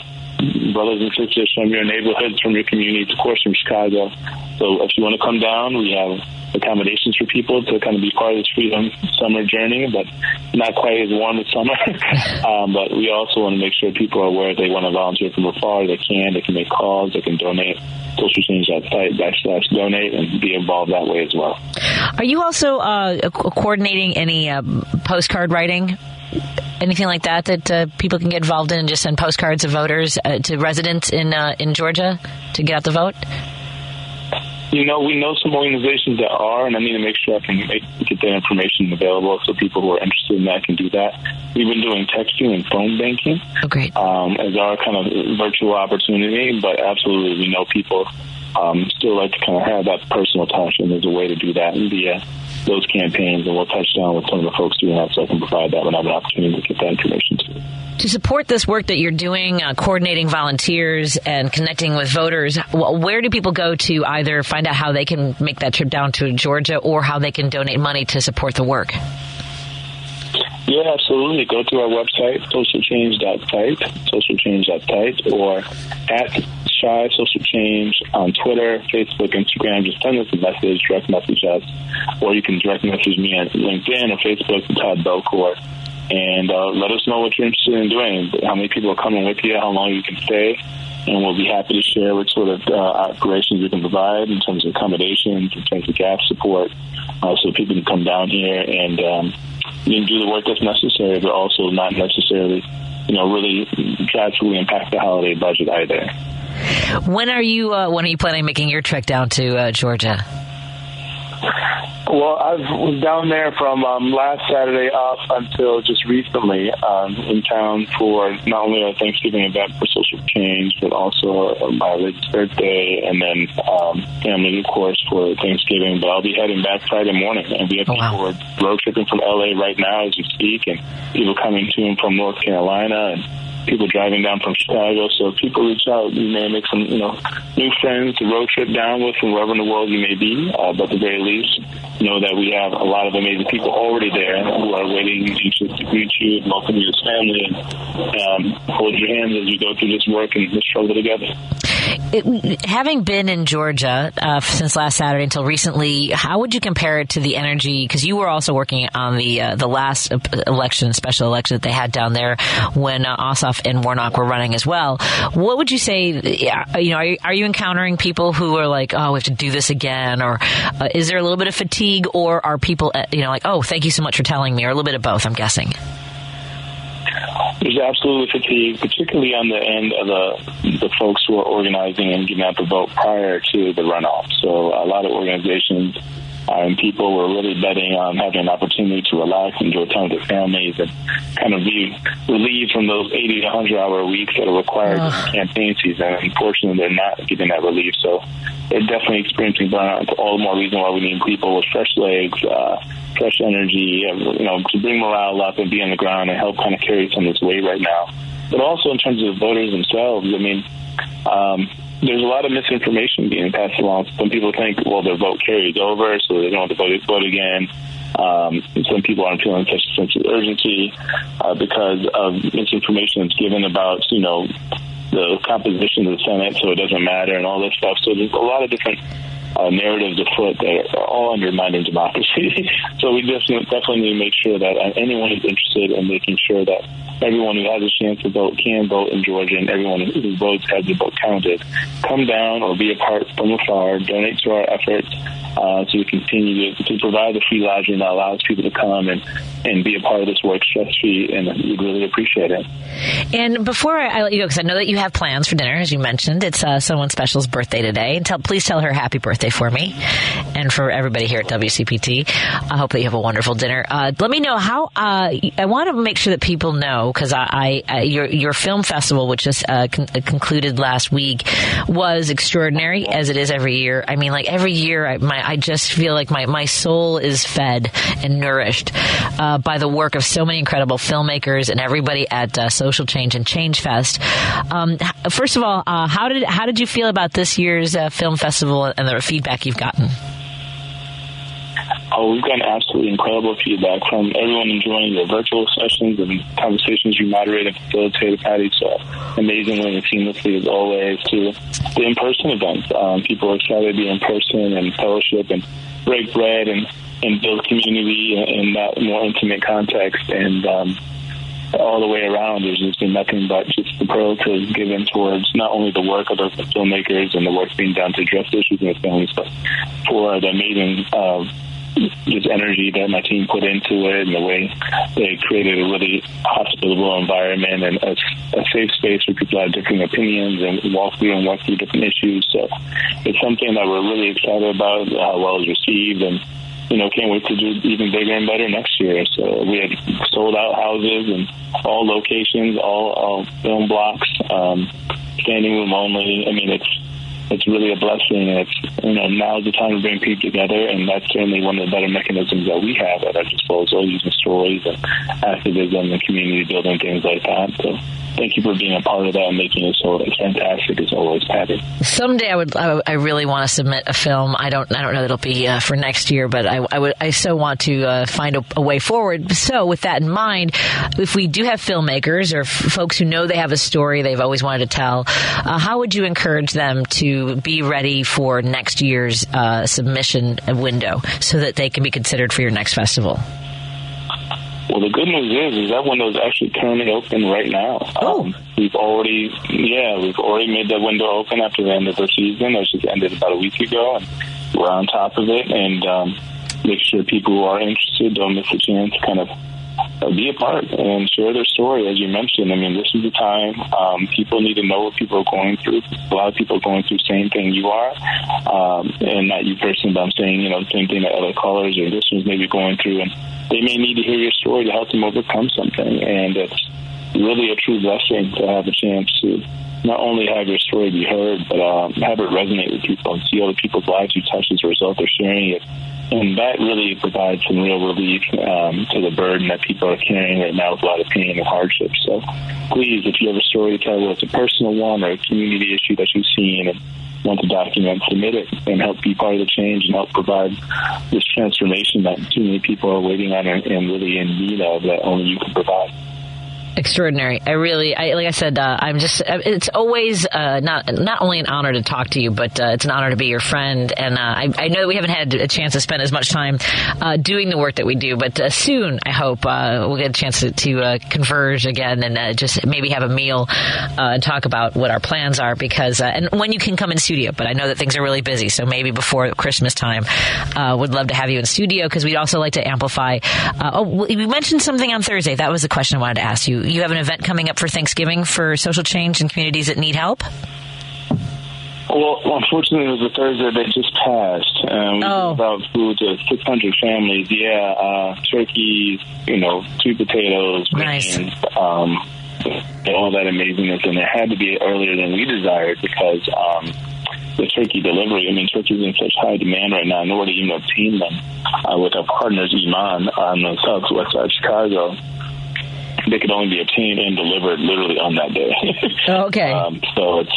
brothers and sisters from your neighborhoods, from your communities, of course, from Chicago. So if you want to come down, we have accommodations for people to kind of be part of this freedom summer journey, but not quite as warm as summer. [laughs] um, but we also want to make sure people are aware they want to volunteer from afar, they can. They can make calls. They can donate. Socialchange.site backslash donate and be involved that way as well. Are you also uh, coordinating any uh, postcard writing? Anything like that that uh, people can get involved in and just send postcards of voters uh, to residents in uh, in Georgia to get out the vote? You know, we know some organizations that are, and I need to make sure I can make, get that information available so people who are interested in that can do that. We've been doing texting and phone banking oh, great. Um, as our kind of virtual opportunity, but absolutely we know people um, still like to kind of have that personal touch, and there's a way to do that via those campaigns, and we'll touch down with some of the folks doing that so I can provide that when I have an opportunity to get that information to you. To support this work that you're doing, uh, coordinating volunteers and connecting with voters, where do people go to either find out how they can make that trip down to Georgia or how they can donate money to support the work? Yeah, absolutely. Go to our website, socialchange.site, socialchange.site, or at Chi Social Change on Twitter, Facebook, Instagram. Just send us a message, direct message us, or you can direct message me on LinkedIn or Facebook, Todd Belcore and uh, let us know what you're interested in doing, how many people are coming with you, how long you can stay, and we'll be happy to share what sort of uh, operations we can provide in terms of accommodations, in terms of gap support, uh, so people can come down here and um, you can do the work that's necessary, but also not necessarily, you know, really drastically impact the holiday budget either. When are you? Uh, when are you planning making your trek down to uh, Georgia? Well, I was down there from um, last Saturday up until just recently um, in town for not only a Thanksgiving event for social change, but also my lady's birthday, and then um, family, of course, for Thanksgiving. But I'll be heading back Friday morning, and we have oh, people wow. road tripping from LA right now as we speak, and people coming to and from North Carolina and people driving down from Chicago. So people reach out, you may make some, you know, new friends to road trip down with from wherever in the world you may be. Uh, but at the very least, know that we have a lot of amazing people already there who are waiting to greet you and welcome you as family and um, hold your hands as you go through this work and this struggle together. It, having been in Georgia uh, since last Saturday until recently, how would you compare it to the energy? Because you were also working on the uh, the last election, special election that they had down there when uh, Ossoff and Warnock were running as well. What would you say? You know, are you, are you encountering people who are like, "Oh, we have to do this again," or uh, is there a little bit of fatigue, or are people, uh, you know, like, "Oh, thank you so much for telling me," or a little bit of both? I'm guessing. There's absolutely fatigue, particularly on the end of the the folks who are organizing and getting out the vote prior to the runoff. So a lot of organizations uh, and people were really betting on having an opportunity to relax, enjoy time with their families, and kind of be relieved from those 80 to 100 hour weeks that are required in campaign season. Unfortunately, they're not getting that relief. So they're definitely experiencing burnout. It's all the more reason why we need people with fresh legs, uh, fresh energy, you know, to bring morale up and be on the ground and help kind of carry some of this weight right now. But also in terms of voters themselves, I mean, um, there's a lot of misinformation being passed along. Some people think, well, their vote carries over, so they don't have to vote, vote again. Um, some people aren't feeling such a sense of urgency uh, because of misinformation that's given about, you know, the composition of the Senate, so it doesn't matter, and all this stuff. So there's a lot of different uh, narratives afoot that are all undermining democracy. [laughs] so we just definitely need to make sure that uh, anyone who's interested in making sure that everyone who has a chance to vote can vote in Georgia, and everyone who votes has their vote counted. Come down or be a part from afar, donate to our efforts uh, to continue to, to provide the free lodging that allows people to come and, and be a part of this work stress free, and we'd really appreciate it. And before I, let you go, because I know that you have plans for dinner, as you mentioned, it's uh, someone special's birthday today. Tell, please tell her happy birthday for me and for everybody here at WCPT. I hope that you have a wonderful dinner. Uh, let me know how. Uh, I want to make sure that people know because I, I, your your film festival, which just uh, con- concluded last week, was extraordinary as it is every year. I mean, like every year, I, my I just feel like my my soul is fed and nourished uh, by the work of so many incredible filmmakers and everybody at uh, Social Change and Change Fest. Um, first of all, uh, how did how did you feel about this year's uh, film festival and the feedback you've gotten? Oh, we've gotten absolutely incredible feedback from everyone enjoying the virtual sessions and conversations you moderate and facilitate, Patty, so amazingly and seamlessly as always to the in-person events. Um, people are excited to be in person and fellowship and break bread and, and build community in, that more intimate context. And um, all the way around, there's just been nothing but just the superlatives given towards not only the work of the filmmakers and the work being done to address issues in the families, but for the amazing uh, just energy that my team put into it and the way they created a really hospitable environment and a, a safe space where people have different opinions and walk through and walk through different issues. So it's something that we're really excited about, how well it's received, and you know, can't wait to do even bigger and better next year. So we had sold out houses and all locations, all, all film blocks, um, standing room only. I mean, it's it's really a blessing. And it's you know now's the time to bring people together, and that's certainly one of the better mechanisms that we have at our disposal, using stories and activism and community building things like that. So thank you for being a part of that and making it so fantastic as always, Patty. Someday I would, I, I really want to submit a film. I don't, I don't know that it'll be uh, for next year, but I, I would, I so want to uh, find a, a, way forward. So with that in mind, if we do have filmmakers or f- folks who know they have a story they've always wanted to tell, uh, how would you encourage them to be ready for next year's uh, submission window so that they can be considered for your next festival? Well, the good news is, is that window is actually currently open right now. Oh. Um, we've already, yeah, we've already made that window open after the end of the season. It just ended about a week ago, and we're on top of it and um, make sure people who are interested don't miss a chance to kind of uh, be a part and share their story. As you mentioned, I mean, this is the time. Um, people need to know what people are going through. A lot of people are going through the same thing you are, um, and not you personally, but I'm saying, you know, the same thing that other callers or listeners may be going through, and they may need to hear your story to help them overcome something. And it's really a true blessing to have a chance to not only have your story be heard, but um, have it resonate with people and see other people's lives you touch as a result of sharing it. And that really provides some real relief um, to the burden that people are carrying right now with a lot of pain and hardship. So please, if you have a story to tell, whether it's a personal one or a community issue that you've seen and want to document, submit it and help be part of the change and help provide this transformation that too many people are waiting on and, and really in need of that only you can provide extraordinary. I really, I, like I said, uh, I'm just. uh, It's always uh, not not only an honor to talk to you, but uh, it's an honor to be your friend. And uh, I, I know that we haven't had a chance to spend as much time uh, doing the work that we do, but soon I hope we'll get a chance to, to converge again and just maybe have a meal and talk about what our plans are. Because and when you can come in studio, but I know that things are really busy, so maybe before Christmas time, would love to have you in studio because we'd also like to amplify. Oh, you mentioned something on Thursday. That was the question I wanted to ask you you have an event coming up for Thanksgiving for social change in communities that need help? Well, unfortunately, it was a Thursday that just passed. Um, we Oh. gave out food to 600 families. Yeah, uh, turkeys, you know, sweet potatoes, Nice. beans, um, all that amazingness. And it had to be earlier than we desired because um, the turkey delivery, I mean, turkeys in such high demand right now, in order to even obtain them uh, with our partners, Iman, on the southwest side of Chicago, they could only be obtained and delivered literally on that day. [laughs] Okay. Um, so it's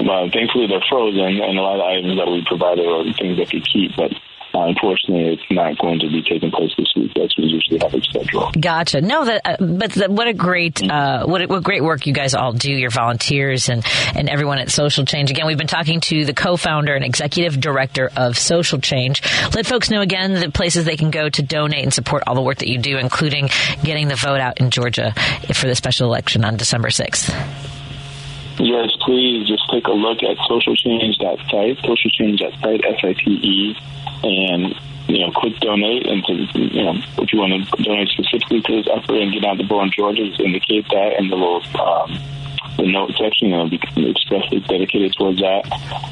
well, thankfully they're frozen, and a lot of items that we provided are things that could keep. But uh, unfortunately, it's not going to be taking place this week. That's we usually have it scheduled. Gotcha. No, that uh, but the, what a great uh, what what great work you guys all do. Your volunteers and and everyone at Social Change. Again, we've been talking to the co-founder and executive director of Social Change. Let folks know again the places they can go to donate and support all the work that you do, including getting the vote out in Georgia for the special election on December sixth. Yes, please just take a look at socialchange.site, socialchange.site, S-I-T-E, and you know, quick donate, and to you know, if you want to donate specifically to this effort and get out the ball Georgia, just indicate that in the little um, the note section, it'll be expressly dedicated towards that.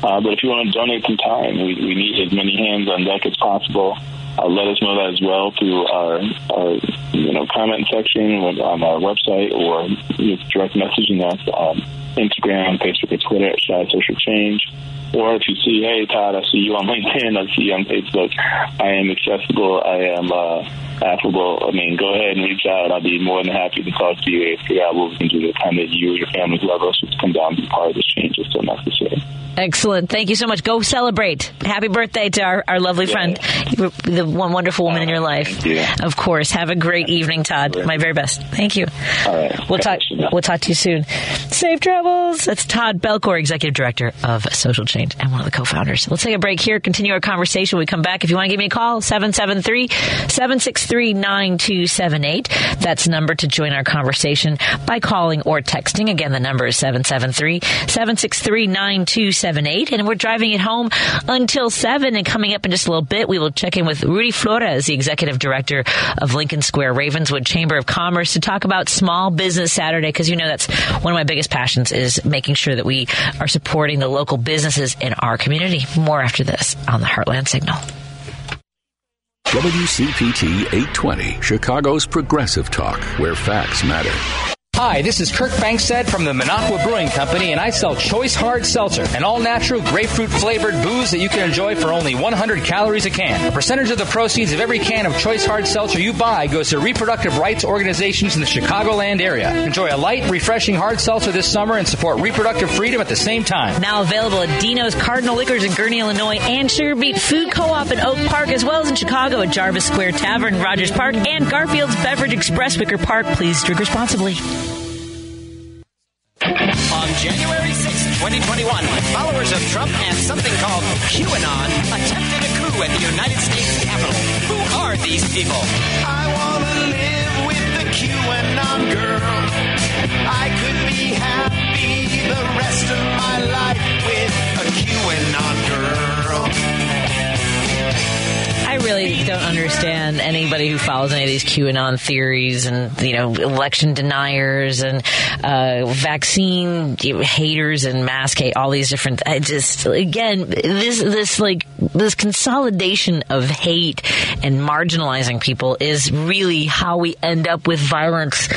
Uh, but if you want to donate some time, we, we need as many hands on deck as possible. Uh, let us know that as well through our, our you know comment section on our website or direct messaging us on Instagram, Facebook, or Twitter at Chi Social Change. Or if you see, hey Todd, I see you on LinkedIn, I see you on Facebook. I am accessible. I am uh, affable. I mean, go ahead and reach out. I'll be more than happy to talk to you and figure out what we can do to kind of you and your family, whoever else come down and be part of this change if so necessary. Excellent. Thank you so much. Go celebrate. Happy birthday to our, our lovely friend, the one wonderful woman in your uh, life. you. Of course. Have a great evening, Todd. My very best. Thank you. All right. We'll talk. We'll talk to you soon. Safe travels. That's Todd Belcore, Executive Director of Social Change and one of the co-founders. Let's take a break here. Continue our conversation. When we come back. If you want to give me a call, 773-763-9278. That's the number to join our conversation by calling or texting. Again, the number is 773-763-9278. And we're driving it home until 7. And coming up in just a little bit, we will check in with Rudy Flores, the Executive Director of Lincoln Square Ravenswood Chamber of Commerce to talk about Small Business Saturday because you know that's one of my biggest passions is making sure that we are supporting the local businesses in our community. More after this on the Heartland Signal. WCPT 820, Chicago's progressive talk, where facts matter. Hi, this is Kirk Bangstad from the Minocqua Brewing Company, and I sell Choice Hard Seltzer, an all natural grapefruit flavored booze that you can enjoy for only 100 calories a can. A percentage of the proceeds of every can of Choice Hard Seltzer you buy goes to reproductive rights organizations in the Chicagoland area. Enjoy a light, refreshing hard seltzer this summer and support reproductive freedom at the same time. Now available at Dino's Cardinal Liquors in Gurnee, Illinois, and Sugar Beet Food Co-op in Oak Park, as well as in Chicago at Jarvis Square Tavern, Rogers Park, and Garfield's Beverage Express Wicker Park. Please drink responsibly. On January 6, 2021, followers of Trump and something called QAnon attempted a coup at the United States Capitol. Who are these people? I want to live with the QAnon girl. I could be happy the rest of my life with a QAnon girl. I really don't understand anybody who follows any of these QAnon theories and you know election deniers and uh, vaccine haters and mask hate, all these different. I just again this this like this consolidation of hate and marginalizing people is really how we end up with violence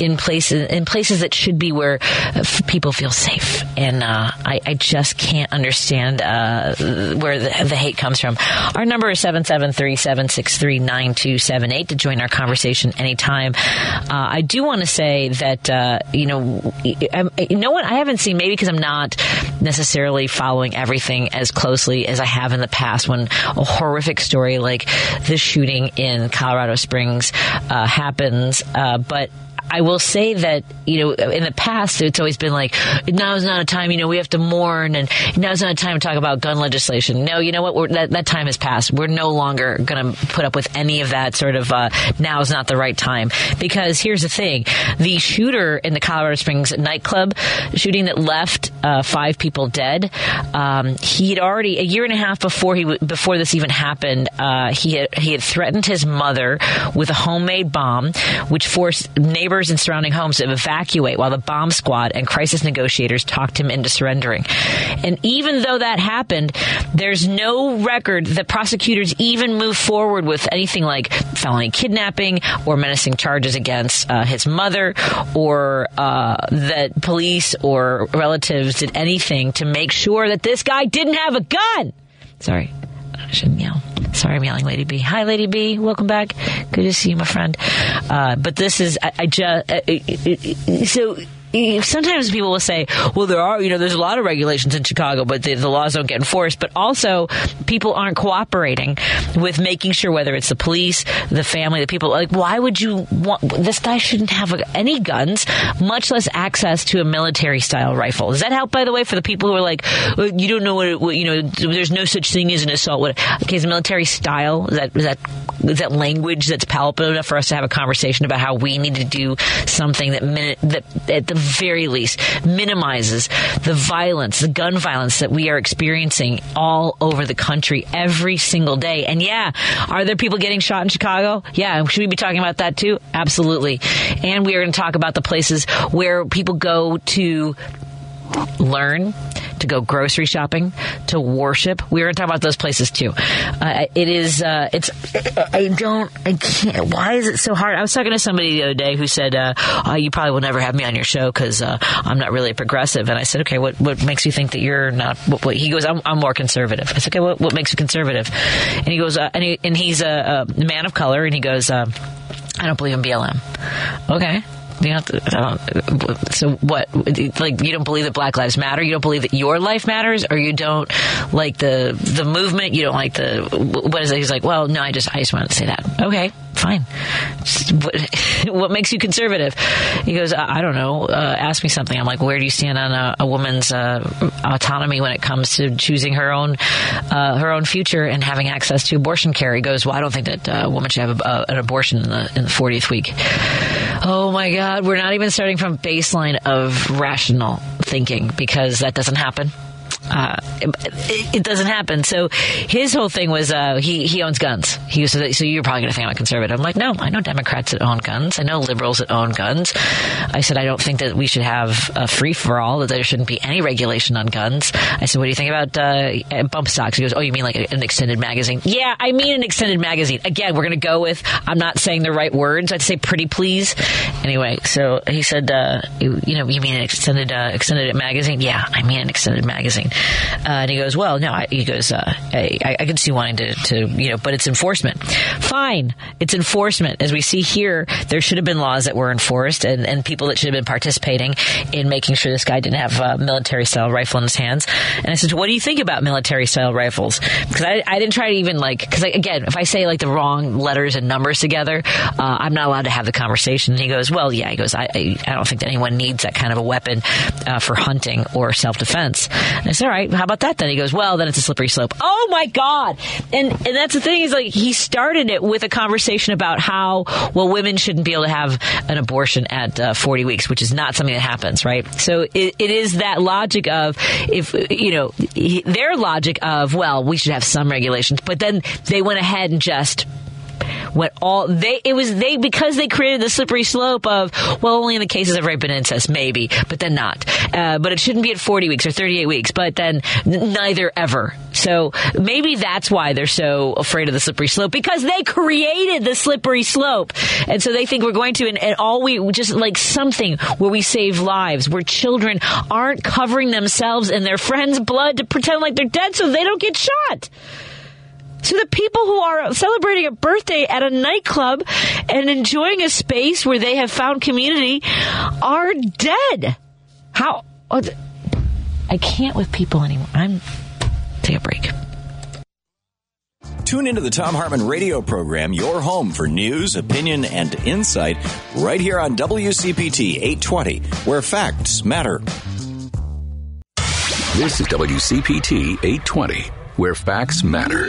in places in places that should be where uh, people feel safe. And uh, I, I just can't understand uh, where the, the hate comes from. Our number is seven seven three seven six three nine two seven eight to join our conversation anytime. Uh, I do want to say that uh, you know I'm, no one I haven't seen maybe because I'm not necessarily following everything as closely as I have in the past when a horrific story like this shooting in Colorado Springs uh, happens, but. I will say that, you know, in the past, it's always been like, now is not a time, you know, we have to mourn and now is not a time to talk about gun legislation. No, you know what? We're, that, that time has passed. We're no longer going to put up with any of that sort of, uh, now is not the right time. Because here's the thing. The shooter in the Colorado Springs nightclub shooting that left, uh, five people dead, um, he had already, a year and a half before he, before this even happened, uh, he had, he had threatened his mother with a homemade bomb, which forced neighbors and surrounding homes to evacuate while the bomb squad and crisis negotiators talked him into surrendering. And even though that happened, there's no record that prosecutors even moved forward with anything like felony kidnapping or menacing charges against uh, his mother or uh, that police or relatives did anything to make sure that this guy didn't have a gun. Sorry. I shouldn't yell. Sorry, I'm yelling, Lady B. Hi, Lady B. Welcome back. Good to see you, my friend. Uh, but this is, I, I just, uh, so sometimes people will say, well, there are, you know, there's a lot of regulations in Chicago, but the, the, laws don't get enforced. But also, people aren't cooperating with making sure whether it's the police, the family, the people, like, why would you want, this guy shouldn't have any guns, much less access to a military style rifle. Does that help, by the way, for the people who are like, well, you don't know what, what, you know, there's no such thing as an assault. What, okay, is military style, is that, is that, is that language that's palpable enough for us to have a conversation about how we need to do something that, that at the very least minimizes the violence, the gun violence that we are experiencing all over the country every single day. And yeah, are there people getting shot in Chicago? Yeah, should we be talking about that too? Absolutely. And we are going to talk about the places where people go to learn, to go grocery shopping, to worship. We're going to talk about those places too. Uh, it is, uh, it's, I don't, I can't, why is it so hard? I was talking to somebody the other day who said, uh, oh, you probably will never have me on your show because uh, I'm not really a progressive. And I said, okay, what, what makes you think that you're not, what, what? he goes, I'm, I'm more conservative. I said, okay, what, what makes you conservative? And he goes, uh, and, he, and he's a, a man of color and he goes, uh, I don't believe in BLM. Okay You don't, so what? Like you don't believe that Black Lives Matter? You don't believe that your life matters, or you don't like the the movement? You don't like the what is it? He's like, well, no, I just I just wanted to say that. Okay, fine. What, [laughs] what makes you conservative? He goes, I, I don't know. Uh, ask me something. I'm like, where do you stand on a, a woman's uh, autonomy when it comes to choosing her own uh, her own future and having access to abortion care? He goes, well, I don't think that uh, a woman should have a, an abortion in the in the 40th week. Oh my God, Uh, we're not even starting from baseline of rational thinking because that doesn't happen. Uh, it, it, doesn't happen. So his whole thing was uh, he he owns guns. He was so you're probably going to think I'm a conservative. I'm like, no, I know Democrats that own guns. I know liberals that own guns. I said I don't think that we should have a free for all. That there shouldn't be any regulation on guns. I said, what do you think about uh, bump stocks? He goes, oh, you mean like an extended magazine? Yeah, I mean an extended magazine. Again, we're going to go with. I'm not saying the right words. I'd say pretty please. Anyway, so he said, uh, you, you, know, you mean an extended uh, extended magazine? Yeah, I mean an extended magazine. Uh, and he goes, well, no, I, he goes, uh, I, I, can see wanting to, to, you know, but it's enforcement. Fine. It's enforcement. As we see here, there should have been laws that were enforced and, and people that should have been participating in making sure this guy didn't have a military style rifle in his hands. And I said, what do you think about military style rifles? Because I, I didn't try to even like, because again, if I say like the wrong letters and numbers together, uh, I'm not allowed to have the conversation. And he goes, well, yeah, he goes, I, I, I don't think that anyone needs that kind of a weapon uh, for hunting or self defense. I said, all right, how about that then? He goes, well, then it's a slippery slope. Oh my God. And, and that's the thing is like he started it with a conversation about how, well, women shouldn't be able to have an abortion at uh, 40 weeks, which is not something that happens, right? So it, it is that logic of if, you know, their logic of, well, we should have some regulations, but then they went ahead and just went all they it was they because they created the slippery slope of well only in the cases of rape and incest maybe but then not. Uh, but it shouldn't be at 40 weeks or 38 weeks but then neither ever. So maybe that's why they're so afraid of the slippery slope because they created the slippery slope. And so they think we're going to and, and all we just like something where we save lives where children aren't covering themselves in their friends blood to pretend like they're dead so they don't get shot so the people who are celebrating a birthday at a nightclub and enjoying a space where they have found community are dead. How? Oh, I can't with people anymore. I'm take a break. Tune into the Thom Hartmann radio program, your home for news, opinion, and insight, right here on WCPT 820, where facts matter. This is WCPT 820 where facts matter.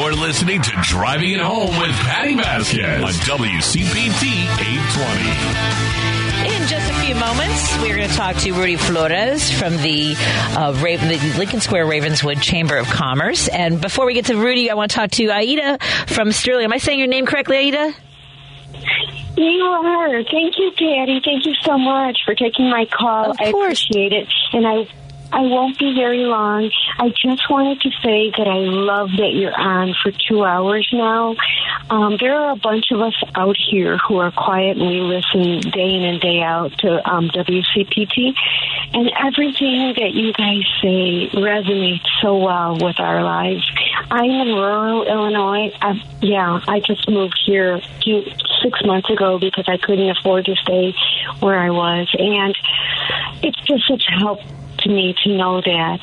You're listening to Driving It Home with Patty Vasquez on WCPT 820. In just a few moments, we're going to talk to Rudy Flores from the, uh, Raven, the Lincoln Square Ravenswood Chamber of Commerce. And before we get to Rudy, I want to talk to Aida from Sterling. Am I saying your name correctly, Aida? You are. Thank you, Patty. Thank you so much for taking my call. I appreciate it. And I I won't be very long. I just wanted to say that I love that you're on for two hours now. Um, there are a bunch of us out here who are quietly listening day in and day out to um, WCPT, and everything that you guys say resonates so well with our lives. I'm in rural Illinois. I, yeah, I just moved here two, six months ago because I couldn't afford to stay where I was, and it's just such a help to me to know that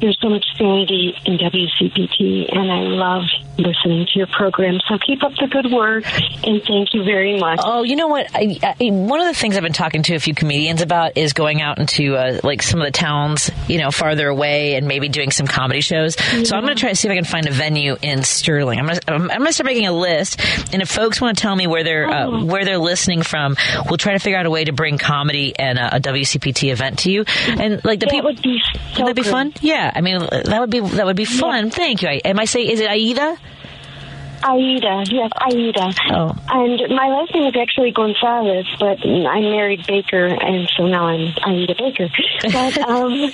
there's so much sanity in WCPT, and I love listening to your program. So keep up the good work, and thank you very much. Oh, you know what? I, I, one of the things I've been talking to a few comedians about is going out into uh, like some of the towns, you know, farther away, and maybe doing some comedy shows. Yeah. So I'm going to try to see if I can find a venue in Sterling. I'm going to I'm to start making a list, and if folks want to tell me where they're uh, oh. uh, where they're listening from, we'll try to figure out a way to bring comedy and a, a WCPT event to you. And like the that people, would be so would that be good. fun? Yeah, I mean that would be that would be fun. Yeah. Thank you. Am I saying is it Aida? Aida, yes, Aida. Oh. And my last name is actually Gonzalez, but I married Baker, and so now I'm Aida Baker. [laughs] But um,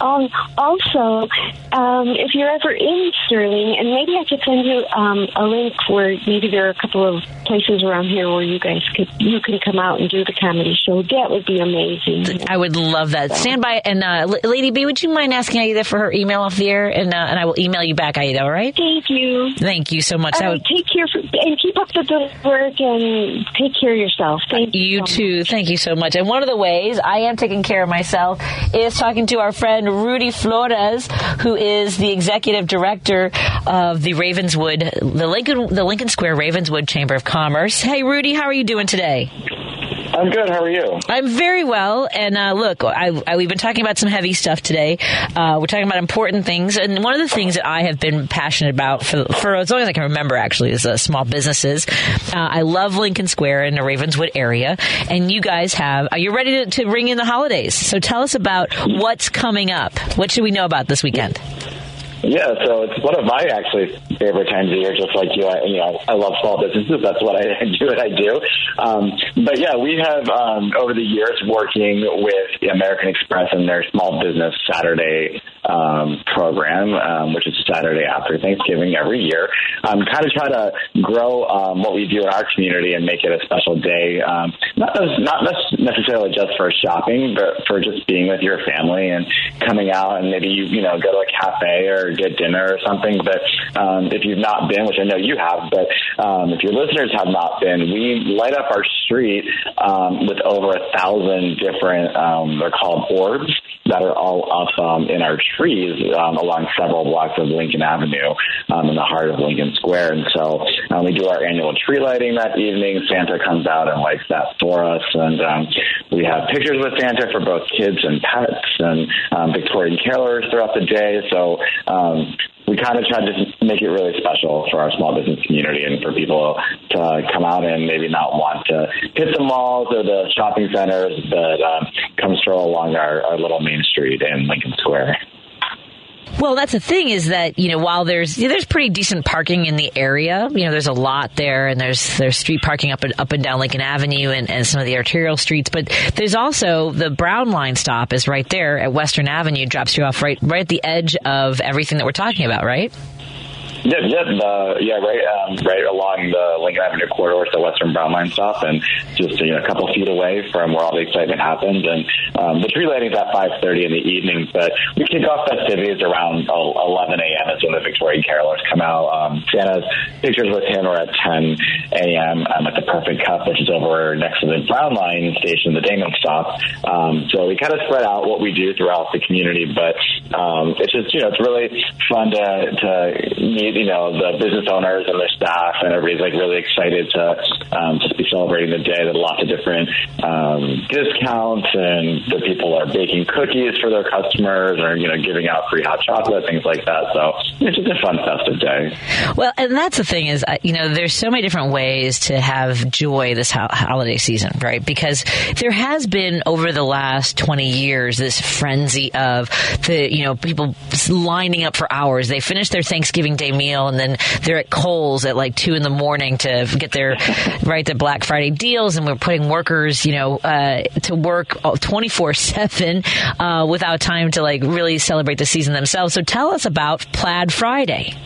um, also, um, if you're ever in Sterling, and maybe I could send you um, a link where maybe there are a couple of places around here where you guys could you can come out and do the comedy show. That would be amazing. I would love that. Stand by. And uh, L- Lady B, would you mind asking Aida for her email off the air? And, uh, and I will email you back, Aida, all right? Thank you. Thank you so much. That All would- take care for, and keep up the good work and take care of yourself. Thank you. You too. Thank you so much. And one of the ways I am taking care of myself is talking to our friend Rudy Flores, who is the executive director of the Ravenswood, the Lincoln, the Lincoln Square Ravenswood Chamber of Commerce. Hey, Rudy, how are you doing today? I'm good. How are you? I'm very well. And uh, look, I, I, we've been talking about some heavy stuff today. Uh, we're talking about important things. And one of the things that I have been passionate about for, for as long as I can remember, actually, is uh, small businesses. Uh, I love Lincoln Square in the Ravenswood area. And you guys have, are you ready to, to ring in the holidays? So tell us about what's coming up. What should we know about this weekend? Yeah, so it's one of my actually favorite times of year. Just like you, I, you know, I love small businesses. That's what I [laughs] do. What I do. Um, but yeah, we have um, over the years working with American Express and their Small Business Saturday um, program, um, which is Saturday after Thanksgiving every year. Um, kind of try to grow um, what we do in our community and make it a special day. Um, not not necessarily just for shopping, but for just being with your family and coming out and maybe you you know go to a cafe or get dinner or something. But um, if you've not been, which I know you have, but um, if your listeners have not been, we light up our street um, with over a thousand different. Um, they're called orbs that are all up um, in our trees um, along several blocks of Lincoln Avenue in the heart of Lincoln Square. And so we do our annual tree lighting that evening. Santa comes out and lights that for us, and we have pictures with Santa for both kids and pets, and Victorian carolers throughout the day. So um, we kind of try to make it really special for our small business community and for people to come out and maybe not want to hit the malls or the shopping centers, but um, come stroll along our, our little main street in Lincoln Square. Well, that's the thing is that you know while there's there's pretty decent parking in the area, you know there's a lot there, and there's there's street parking up and up and down Lincoln Avenue and, and some of the arterial streets, but there's also the Brown Line stop is right there at Western Avenue, drops you off right right at the edge of everything that we're talking about, right? Uh, yeah, right, um, right along the Lincoln Avenue corridor, the Western Brown Line stop, and just you know, a couple feet away from where all the excitement happens. And um, the tree lighting's at 5:30 in the evening, but we kick off festivities around 11 a.m. is when the Victorian carolers come out. Um, Santa's pictures with him are at 10 a.m. Um, at the Perfect Cup, which is over next to the Brown Line station, the Damen stop. Um, so we kind of spread out what we do throughout the community, but um, it's just you know, it's really fun to to meet you know the business owners and their staff, and everybody's like really excited to um, just be celebrating the day. There's lots of different um, discounts, and the people are baking cookies for their customers, or you know giving out free hot chocolate, things like that. So it's just a fun festive day. Well, and that's the thing is, uh, you know, there's so many different ways to have joy this ho- holiday season, right? Because there has been over the last 20 years this frenzy of the, you know, people lining up for hours. They finish their Thanksgiving Day meal and then they're at Kohl's at like two in the morning to get their, [laughs] right, their Black Friday deals. And we're putting workers, you know, uh, to work 24 7 uh, without time to like really celebrate the season themselves. So tell us about Plaid Friday.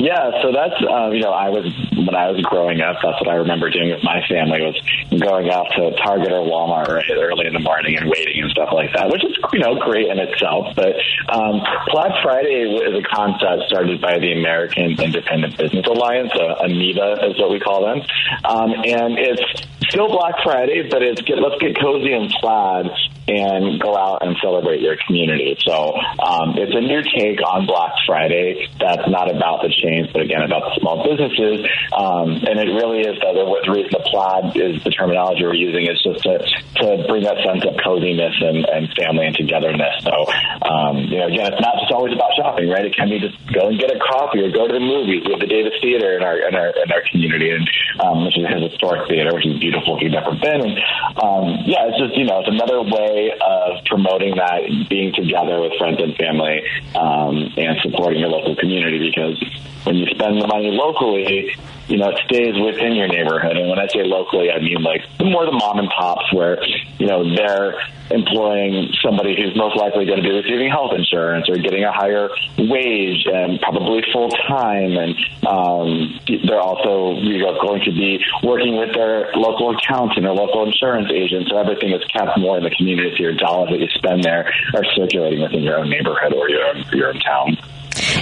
Yeah, so that's uh, you know I was when I was growing up, that's what I remember doing with my family was going out to Target or Walmart early in the morning and waiting and stuff like that, which is you know great in itself. But um, Black Friday is a concept started by the American Independent Business Alliance, uh, AMIBA is what we call them, um, and it's still Black Friday, but it's get, let's get cozy and plaid and go out and celebrate your community. So um, it's a new take on Black Friday that's not about the chains, but again about the small businesses. Um, and it really is the, the reason the plaid is the terminology we're using is just to, to bring that sense of coziness and, and family and togetherness. So um, you know, again, it's not just always about shopping, right? It can be just go and get a coffee or go to the movies with the Davis Theater in our in our in our community, and um, which is a historic theater, which is beautiful if you've never been. And um, yeah, it's just you know, it's another way way of promoting that, being together with friends and family, um, and supporting your local community. Because when you spend the money locally, you know, it stays within your neighborhood. And when I say locally, I mean like more the mom and pops where, you know, they're employing somebody who's most likely going to be receiving health insurance or getting a higher wage and probably full time. And um, they're also you know, going to be working with their local accountant or local insurance agent. So everything is kept more in the community. Your dollars that you spend there are circulating within your own neighborhood or your own, your own town.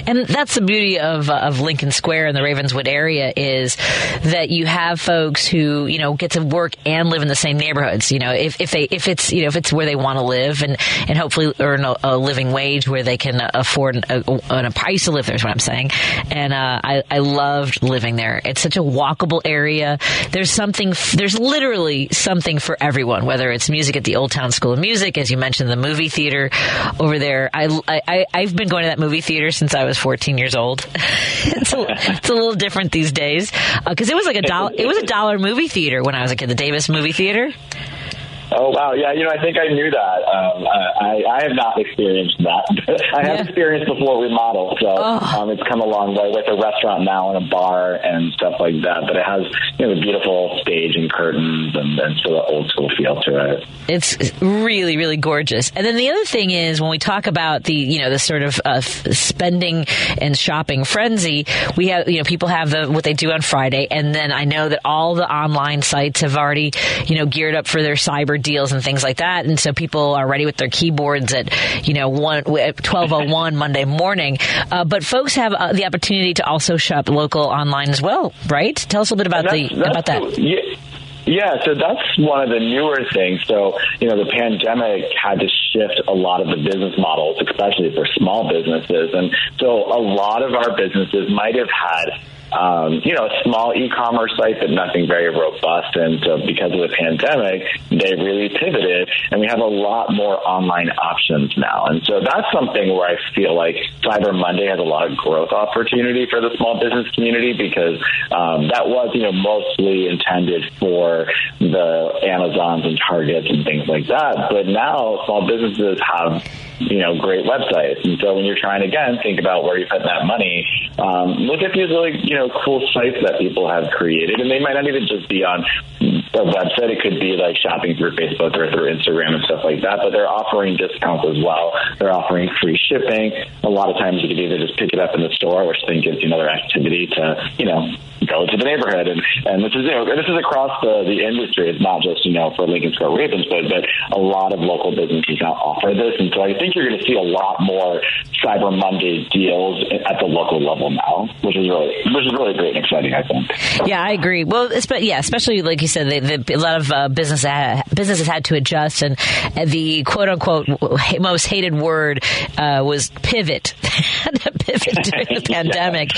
And that's the beauty of uh, of Lincoln Square in the Ravenswood area is that you have folks who you know get to work and live in the same neighborhoods. You know, if, if they if it's you know if it's where they want to live and and hopefully earn a, a living wage where they can afford a, a, a, price to live there is what I'm saying. And uh, I I loved living there. It's such a walkable area. There's something. There's literally something for everyone. Whether it's music at the Old Town School of Music, as you mentioned, the movie theater over there. I I I've been going to that movie theater since I was 14 years old. [laughs] it's, a, it's a little different these days because uh, it was like a dollar. It was a dollar movie theater when I was a kid. The Davis Movie Theater. Oh wow, yeah, you know, I think I knew that. Um, I, I have not experienced that. [laughs] I have yeah. experienced before remodel, so oh. um, it's come a long way with a restaurant now and a bar and stuff like that. But it has you know the beautiful stage and curtains and, and sort of old school feel to it. It's really really gorgeous. And then the other thing is when we talk about the you know the sort of uh, spending and shopping frenzy, we have you know people have the what they do on Friday, and then I know that all the online sites have already you know geared up for their cyber deals and things like that. And so people are ready with their keyboards at, you know, one, 1201 [laughs] Monday morning. Uh, but folks have uh, the opportunity to also shop local online as well, right? Tell us a little bit about the, about that. Yeah. Yeah, so that's one of the newer things. So, you know, the pandemic had to shift a lot of the business models, especially for small businesses. And so a lot of our businesses might have had um, you know, a small e-commerce site, but nothing very robust. And because of the pandemic, they really pivoted and we have a lot more online options now. And so that's something where I feel like Cyber Monday has a lot of growth opportunity for the small business community because um, that was, you know, mostly intended for the Amazons and Targets and things like that. But now small businesses have you know, great websites. And so when you're trying again, think about where you put that money. Um, look at these really, you know, cool sites that people have created, and they might not even just be on a website. It could be like shopping through Facebook or through Instagram and stuff like that. But they're offering discounts as well. They're offering free shipping. A lot of times you can either just pick it up in the store, which then gives you another activity to, you know, go to the neighborhood. And, and this is, you know, this is across the, the industry. It's not just, you know, for Lincoln Square Ravens, but, but a lot of local businesses now offer this. And so I think you're going to see a lot more Cyber Monday deals at the local level now, which is really, which is really great and exciting, I think. Yeah, I agree. Well, yeah, especially like you said, the, the, a lot of uh, business businesses had to adjust, and the quote unquote most hated word uh, was pivot. Pivot during the [laughs] pandemic,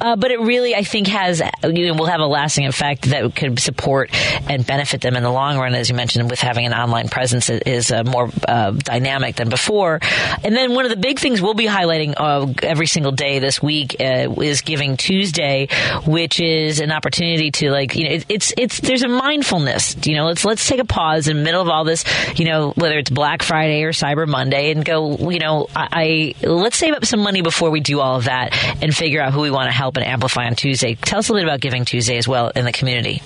uh, but it really, I think, has you know, will have a lasting effect that could support and benefit them in the long run, as you mentioned, with having an online presence is uh, more uh, dynamic than before. And then one of the big things we'll be highlighting uh, every single day this week uh, is Giving Tuesday, which is an opportunity to like you know it, it's it's there's a mindfulness. You know, let's let's take a pause in the middle of all this. You know, whether it's Black Friday or Cyber Monday, and go. You know, I, I let's save up some money before we do all of that and figure out who we want to help and amplify on Tuesday. Tell us a little bit about Giving Tuesday as well in the community.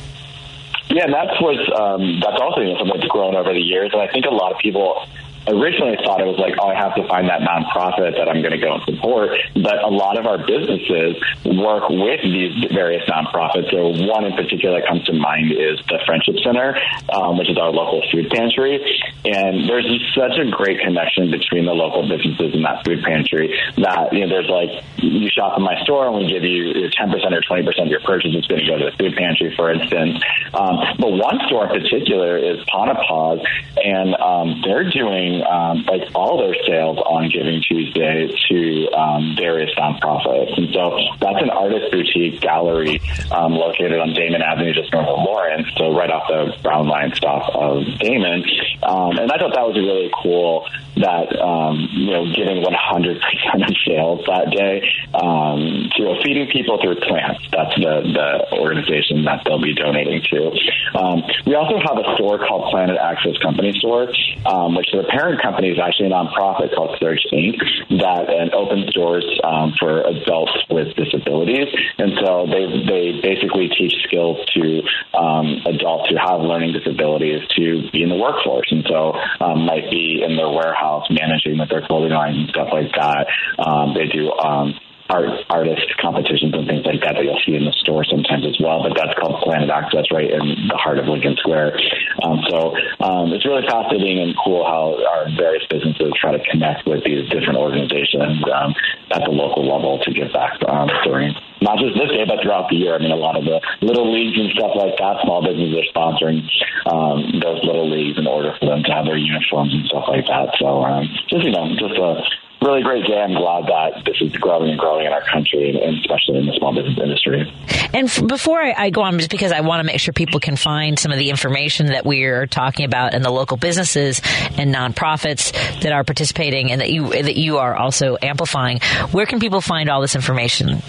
Yeah, and that's what's um, that's also you know, something that's grown over the years, and I think a lot of people originally I thought it was like, oh, I have to find that nonprofit that I'm going to go and support. But a lot of our businesses work with these various nonprofits. So one in particular that comes to mind is the Friendship Center, um, which is our local food pantry. And there's such a great connection between the local businesses and that food pantry that, you know, there's like, you shop in my store and we give you 10% or 20% of your purchase is going to go to the food pantry, for instance. Um, but one store in particular is Paws, and um, they're doing um, like all their sales on Giving Tuesday to um, various nonprofits. And so that's an artist boutique gallery um, located on Damen Avenue, just north of Lawrence, so right off the Brown Line stop of Damen. Um, and I thought that was a really cool that um, you know giving 100% of sales that day um, to feeding people through plants. That's the, the organization that they'll be donating to. Um, we also have a store called Planet Access Company Store, um, which the parent company is actually a nonprofit called Search Inc. that and opens doors um, for adults with disabilities, and so they they basically teach skills to um, adults who have learning disabilities to be in the workforce, and so might be in their warehouse managing with their clothing lines and stuff like that. Um, they do. Um, art artist competitions and things like that that you'll see in the store sometimes as well. But that's called Planet Access, right in the heart of Lincoln Square. Um, so um, it's really fascinating and cool how our various businesses try to connect with these different organizations um, at the local level to give back um, during not just this day, but throughout the year. I mean, a lot of the little leagues and stuff like that, small businesses are sponsoring um, those little leagues in order for them to have their uniforms and stuff like that. So um, just you know, just a really great day. I'm glad that this is growing and growing in our country, and especially in the small business industry. And f- before I, I, go on, just because I want to make sure people can find some of the information that we're talking about in the local businesses and nonprofits that are participating, and that you that you are also amplifying. Where can people find all this information?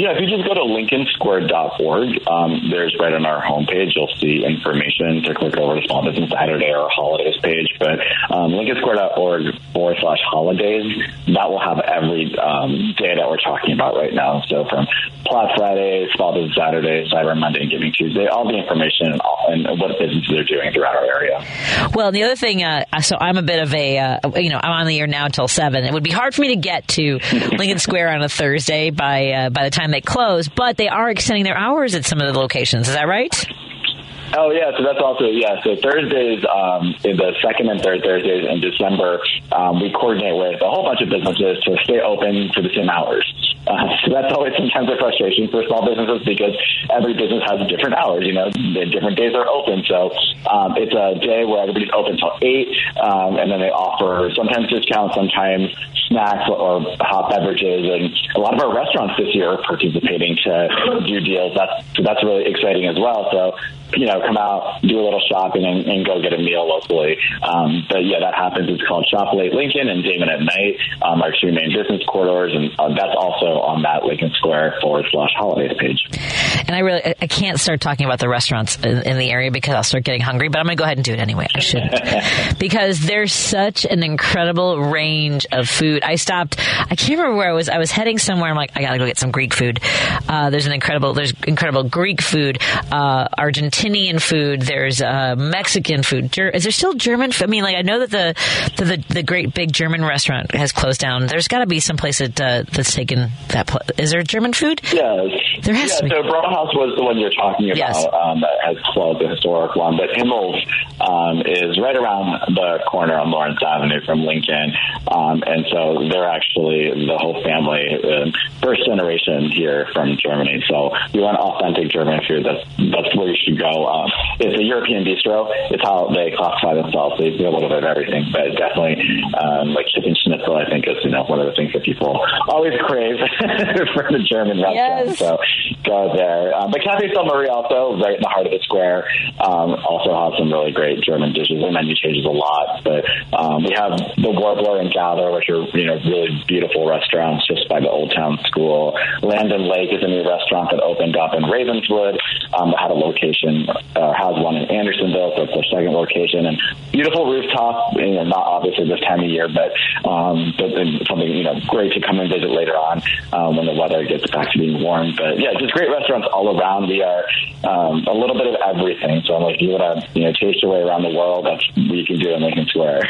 Yeah, if you just go to lincolnsquare.org, um, there's right on our homepage, you'll see information to click over to Small Business Saturday or Holidays page. But um, lincolnsquare.org forward slash holidays, that will have every um, day that we're talking about right now. So from Black Friday, Small Business Saturday, Cyber Monday, and Giving Tuesday, all the information and, all, and what businesses are doing throughout our area. Well, the other thing, uh, so I'm a bit of a, uh, you know, I'm on the air now until 7. It would be hard for me to get to [laughs] Lincoln Square on a Thursday by, uh, by the time they close, but they are extending their hours at some of the locations. Is that right? Oh yeah, so that's also yeah. So Thursdays, um, the second and third Thursdays in December, um, we coordinate with a whole bunch of businesses to stay open for the same hours. Uh, [laughs] so that's always sometimes a frustration for small businesses because every business has different hours. You know, the different days are open. So um, it's a day where everybody's open till eight, um, and then they offer sometimes discounts, sometimes snacks or hot beverages, and a lot of our restaurants this year are participating to do deals. That's that's really exciting as well. So you know, come out, do a little shopping, and, and go get a meal locally. Um, but yeah, that happens. It's called Shop Late Lincoln and Damen at Night, um, our two main business corridors, and uh, that's also on that Lincoln Square forward slash holidays page. And I really, I can't start talking about the restaurants in, in the area because I'll start getting hungry. But I'm going to go ahead and do it anyway. I shouldn't [laughs] because there's such an incredible range of food. I stopped. I can't remember where I was. I was heading somewhere. I'm like, I got to go get some Greek food. Uh, there's an incredible. There's incredible Greek food, uh, Argentinian food. There's uh, Mexican food. Ger- is there still German? food? I mean, like I know that the, the the, the great big German restaurant has closed down. There's got to be some place that uh, that's taken that. Pl- is there German food? Yes, there has yeah, to be. So Brauhaus was the one you're talking about. Yes. Um, that has closed, the historic one. But Himmel's um, is right around the corner on Lawrence Avenue from Lincoln, um, and so they're actually the whole family, uh, first generation here from Germany. So you want authentic German food. That's that's where you should go. Um, it's a European bistro. It's how they classify themselves. They do a little bit of everything, but definitely um, like chicken schnitzel. I think is you know one of the things that people always crave [laughs] for the German restaurant. Yes. So go there. Um, but Cafe Selmarie also right in the heart of the square. Um, also has some really great German dishes. The menu changes a lot, but um, we have the Warbler and Gather, which are you know really beautiful restaurants just by the Old Town School. Landon Lake is a new restaurant that opened up in Ravenswood. Um, had a location, uh, has one in Andersonville, so it's their second location, and beautiful rooftop. You know, not obviously this time of year, but um, but something you know great to come and visit later on um, when the weather gets back to being warm. But yeah, just great restaurants all around. We are um, a little bit of everything. So I'm like, you want to you know taste your way around the world, that's what you can do in Lincoln Square.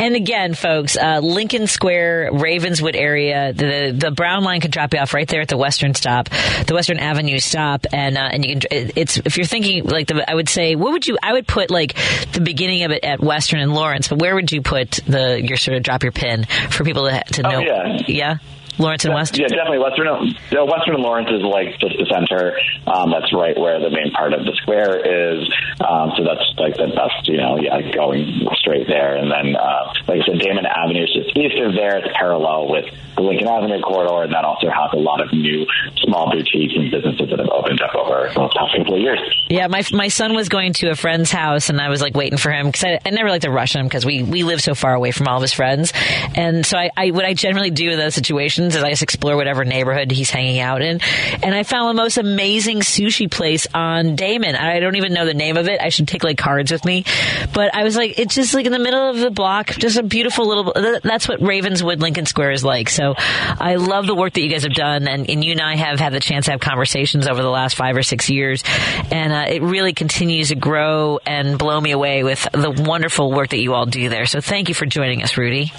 And again, folks, uh, Lincoln Square, Ravenswood area, the the Brown line could drop you off right there at the Western stop, the Western Avenue stop, and uh, and you can. It's if you're thinking like the, I would say, what would you? I would put like the beginning of it at Western and Lawrence, but where would you put the your sort of drop your pin for people to to Oh, know? yeah. yeah. Lawrence and Western. Yeah, definitely. Western, yeah, Western and Lawrence is like just the center. Um, that's right where the main part of the square is. Um, so that's like the best, you know, yeah, going straight there. And then, uh, like I said, Damen Avenue is just east of there. It's parallel with the Lincoln Avenue corridor, and that also has a lot of new small boutiques and businesses that have opened up over the past couple of years. Yeah, my my son was going to a friend's house, and I was like waiting for him because I, I never like to rush him because we we live so far away from all of his friends, and so I, I what I generally do in those situations is I just explore whatever neighborhood he's hanging out in, and I found the most amazing sushi place on Damen. I don't even know the name of it. I should take like cards with me, but I was like, it's just like in the middle of the block, just a beautiful little. That's what Ravenswood Lincoln Square is like. So I love the work that you guys have done, and, and you and I have had the chance to have conversations over the last five or six years, and uh, it really continues to grow and blow me away with the wonderful work that you all do there. So thank you for joining us, Rudy.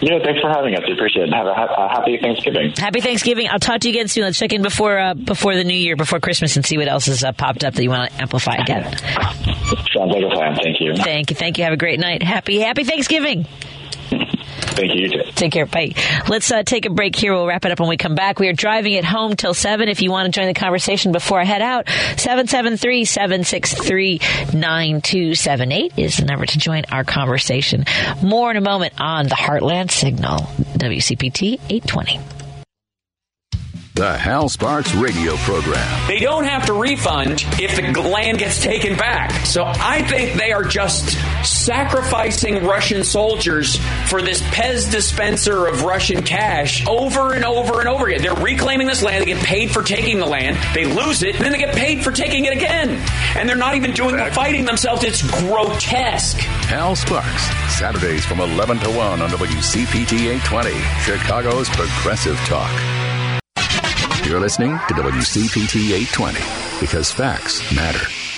Yeah, thanks for having us. We appreciate it. Have a, a happy Thanksgiving. Happy Thanksgiving. I'll talk to you again soon. Let's check in before uh, before the new year, before Christmas, and see what else has uh, popped up that you want to amplify again. Sounds like a plan. Thank you. Thank you. Thank you. Have a great night. Happy Happy Thanksgiving. Thank you. Take care. Bye. Let's uh, take a break here. We'll wrap it up when we come back. We are driving it home till 7. If you want to join the conversation before I head out, 773 763 9278 is the number to join our conversation. More in a moment on the Heartland Signal, WCPT 820. The Hal Sparks radio program. They don't have to refund if the land gets taken back. So I think they are just sacrificing Russian soldiers for this Pez dispenser of Russian cash over and over and over again. They're reclaiming this land. They get paid for taking the land. They lose it, and then they get paid for taking it again. And they're not even doing the fighting themselves. It's grotesque. Hal Sparks, Saturdays from 11 to 1 on WCPT 820, Chicago's Progressive Talk. You're listening to WCPT 820 because facts matter.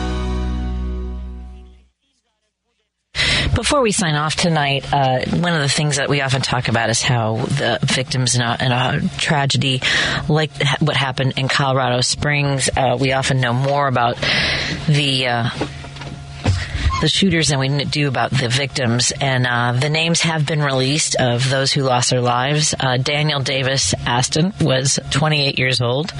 Before we sign off tonight, uh, one of the things that we often talk about is how the victims in a, in a tragedy like what happened in Colorado Springs, uh, we often know more about the. The shooters than we do about the victims. And uh, the names have been released of those who lost their lives. Uh, Daniel Davis Aston was 28 years old.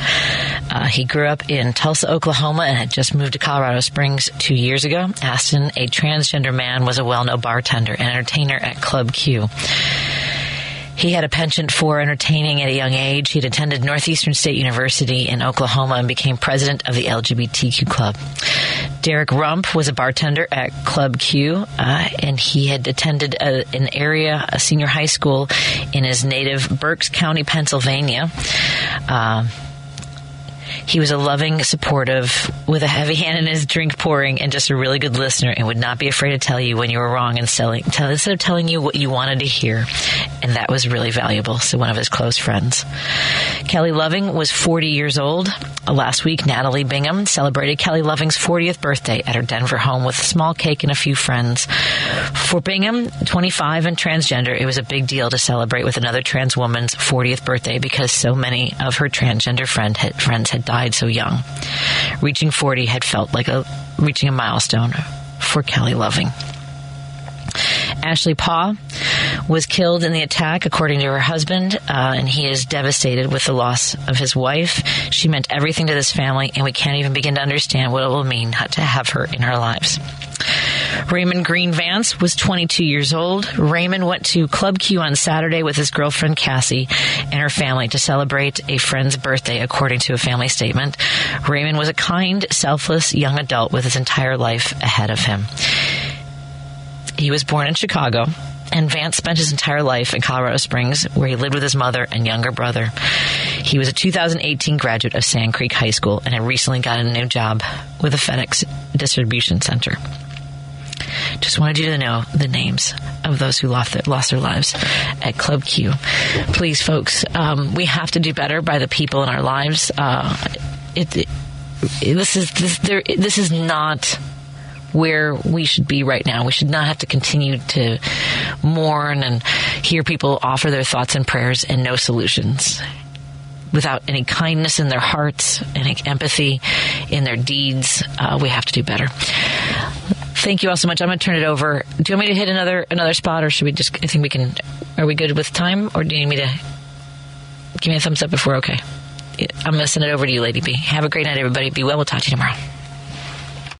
Uh, he grew up in Tulsa, Oklahoma, and had just moved to Colorado Springs two years ago. Aston, a transgender man, was a well known bartender and entertainer at Club Q. He had a penchant for entertaining at a young age. He'd attended Northeastern State University in Oklahoma and became president of the LGBTQ club. Derek Rump was a bartender at Club Q, uh, and he had attended a, an area, a senior high school in his native Berks County, Pennsylvania. Uh, he was a loving, supportive, with a heavy hand in his drink pouring, and just a really good listener, and would not be afraid to tell you when you were wrong and selling, tell, instead of telling you what you wanted to hear. And that was really valuable. So one of his close friends. Kelly Loving was 40 years old. Uh, last week, Natalie Bingham celebrated Kelly Loving's 40th birthday at her Denver home with a small cake and a few friends. For Bingham, 25 and transgender, it was a big deal to celebrate with another trans woman's 40th birthday because so many of her transgender friend had, friends had died so young. Reaching 40 had felt like a reaching a milestone for Kelly Loving. Ashley Paugh was killed in the attack, according to her husband, uh, and he is devastated with the loss of his wife. She meant everything to this family, and we can't even begin to understand what it will mean not to have her in our lives. Raymond Green Vance was 22 years old. Raymond went to Club Q on Saturday with his girlfriend Cassie and her family to celebrate a friend's birthday, according to a family statement. Raymond was a kind, selfless young adult with his entire life ahead of him. He was born in Chicago, and Vance spent his entire life in Colorado Springs, where he lived with his mother and younger brother. He was a 2018 graduate of Sand Creek High School and had recently gotten a new job with a FedEx distribution center. Just wanted you to know the names of those who lost their, lost their lives at Club Q. Please, folks, um, we have to do better by the people in our lives. Uh, it, it, this is this, there, this is not where we should be right now. We should not have to continue to mourn and hear people offer their thoughts and prayers and no solutions without any kindness in their hearts, any empathy in their deeds. Uh, we have to do better. Thank you all so much. I'm going to turn it over. Do you want me to hit another another spot, or should we just? I think we can. Are we good with time, or do you need me to give me a thumbs up if we're okay? I'm going to send it over to you, Lady B. Have a great night, everybody. Be well. We'll talk to you tomorrow.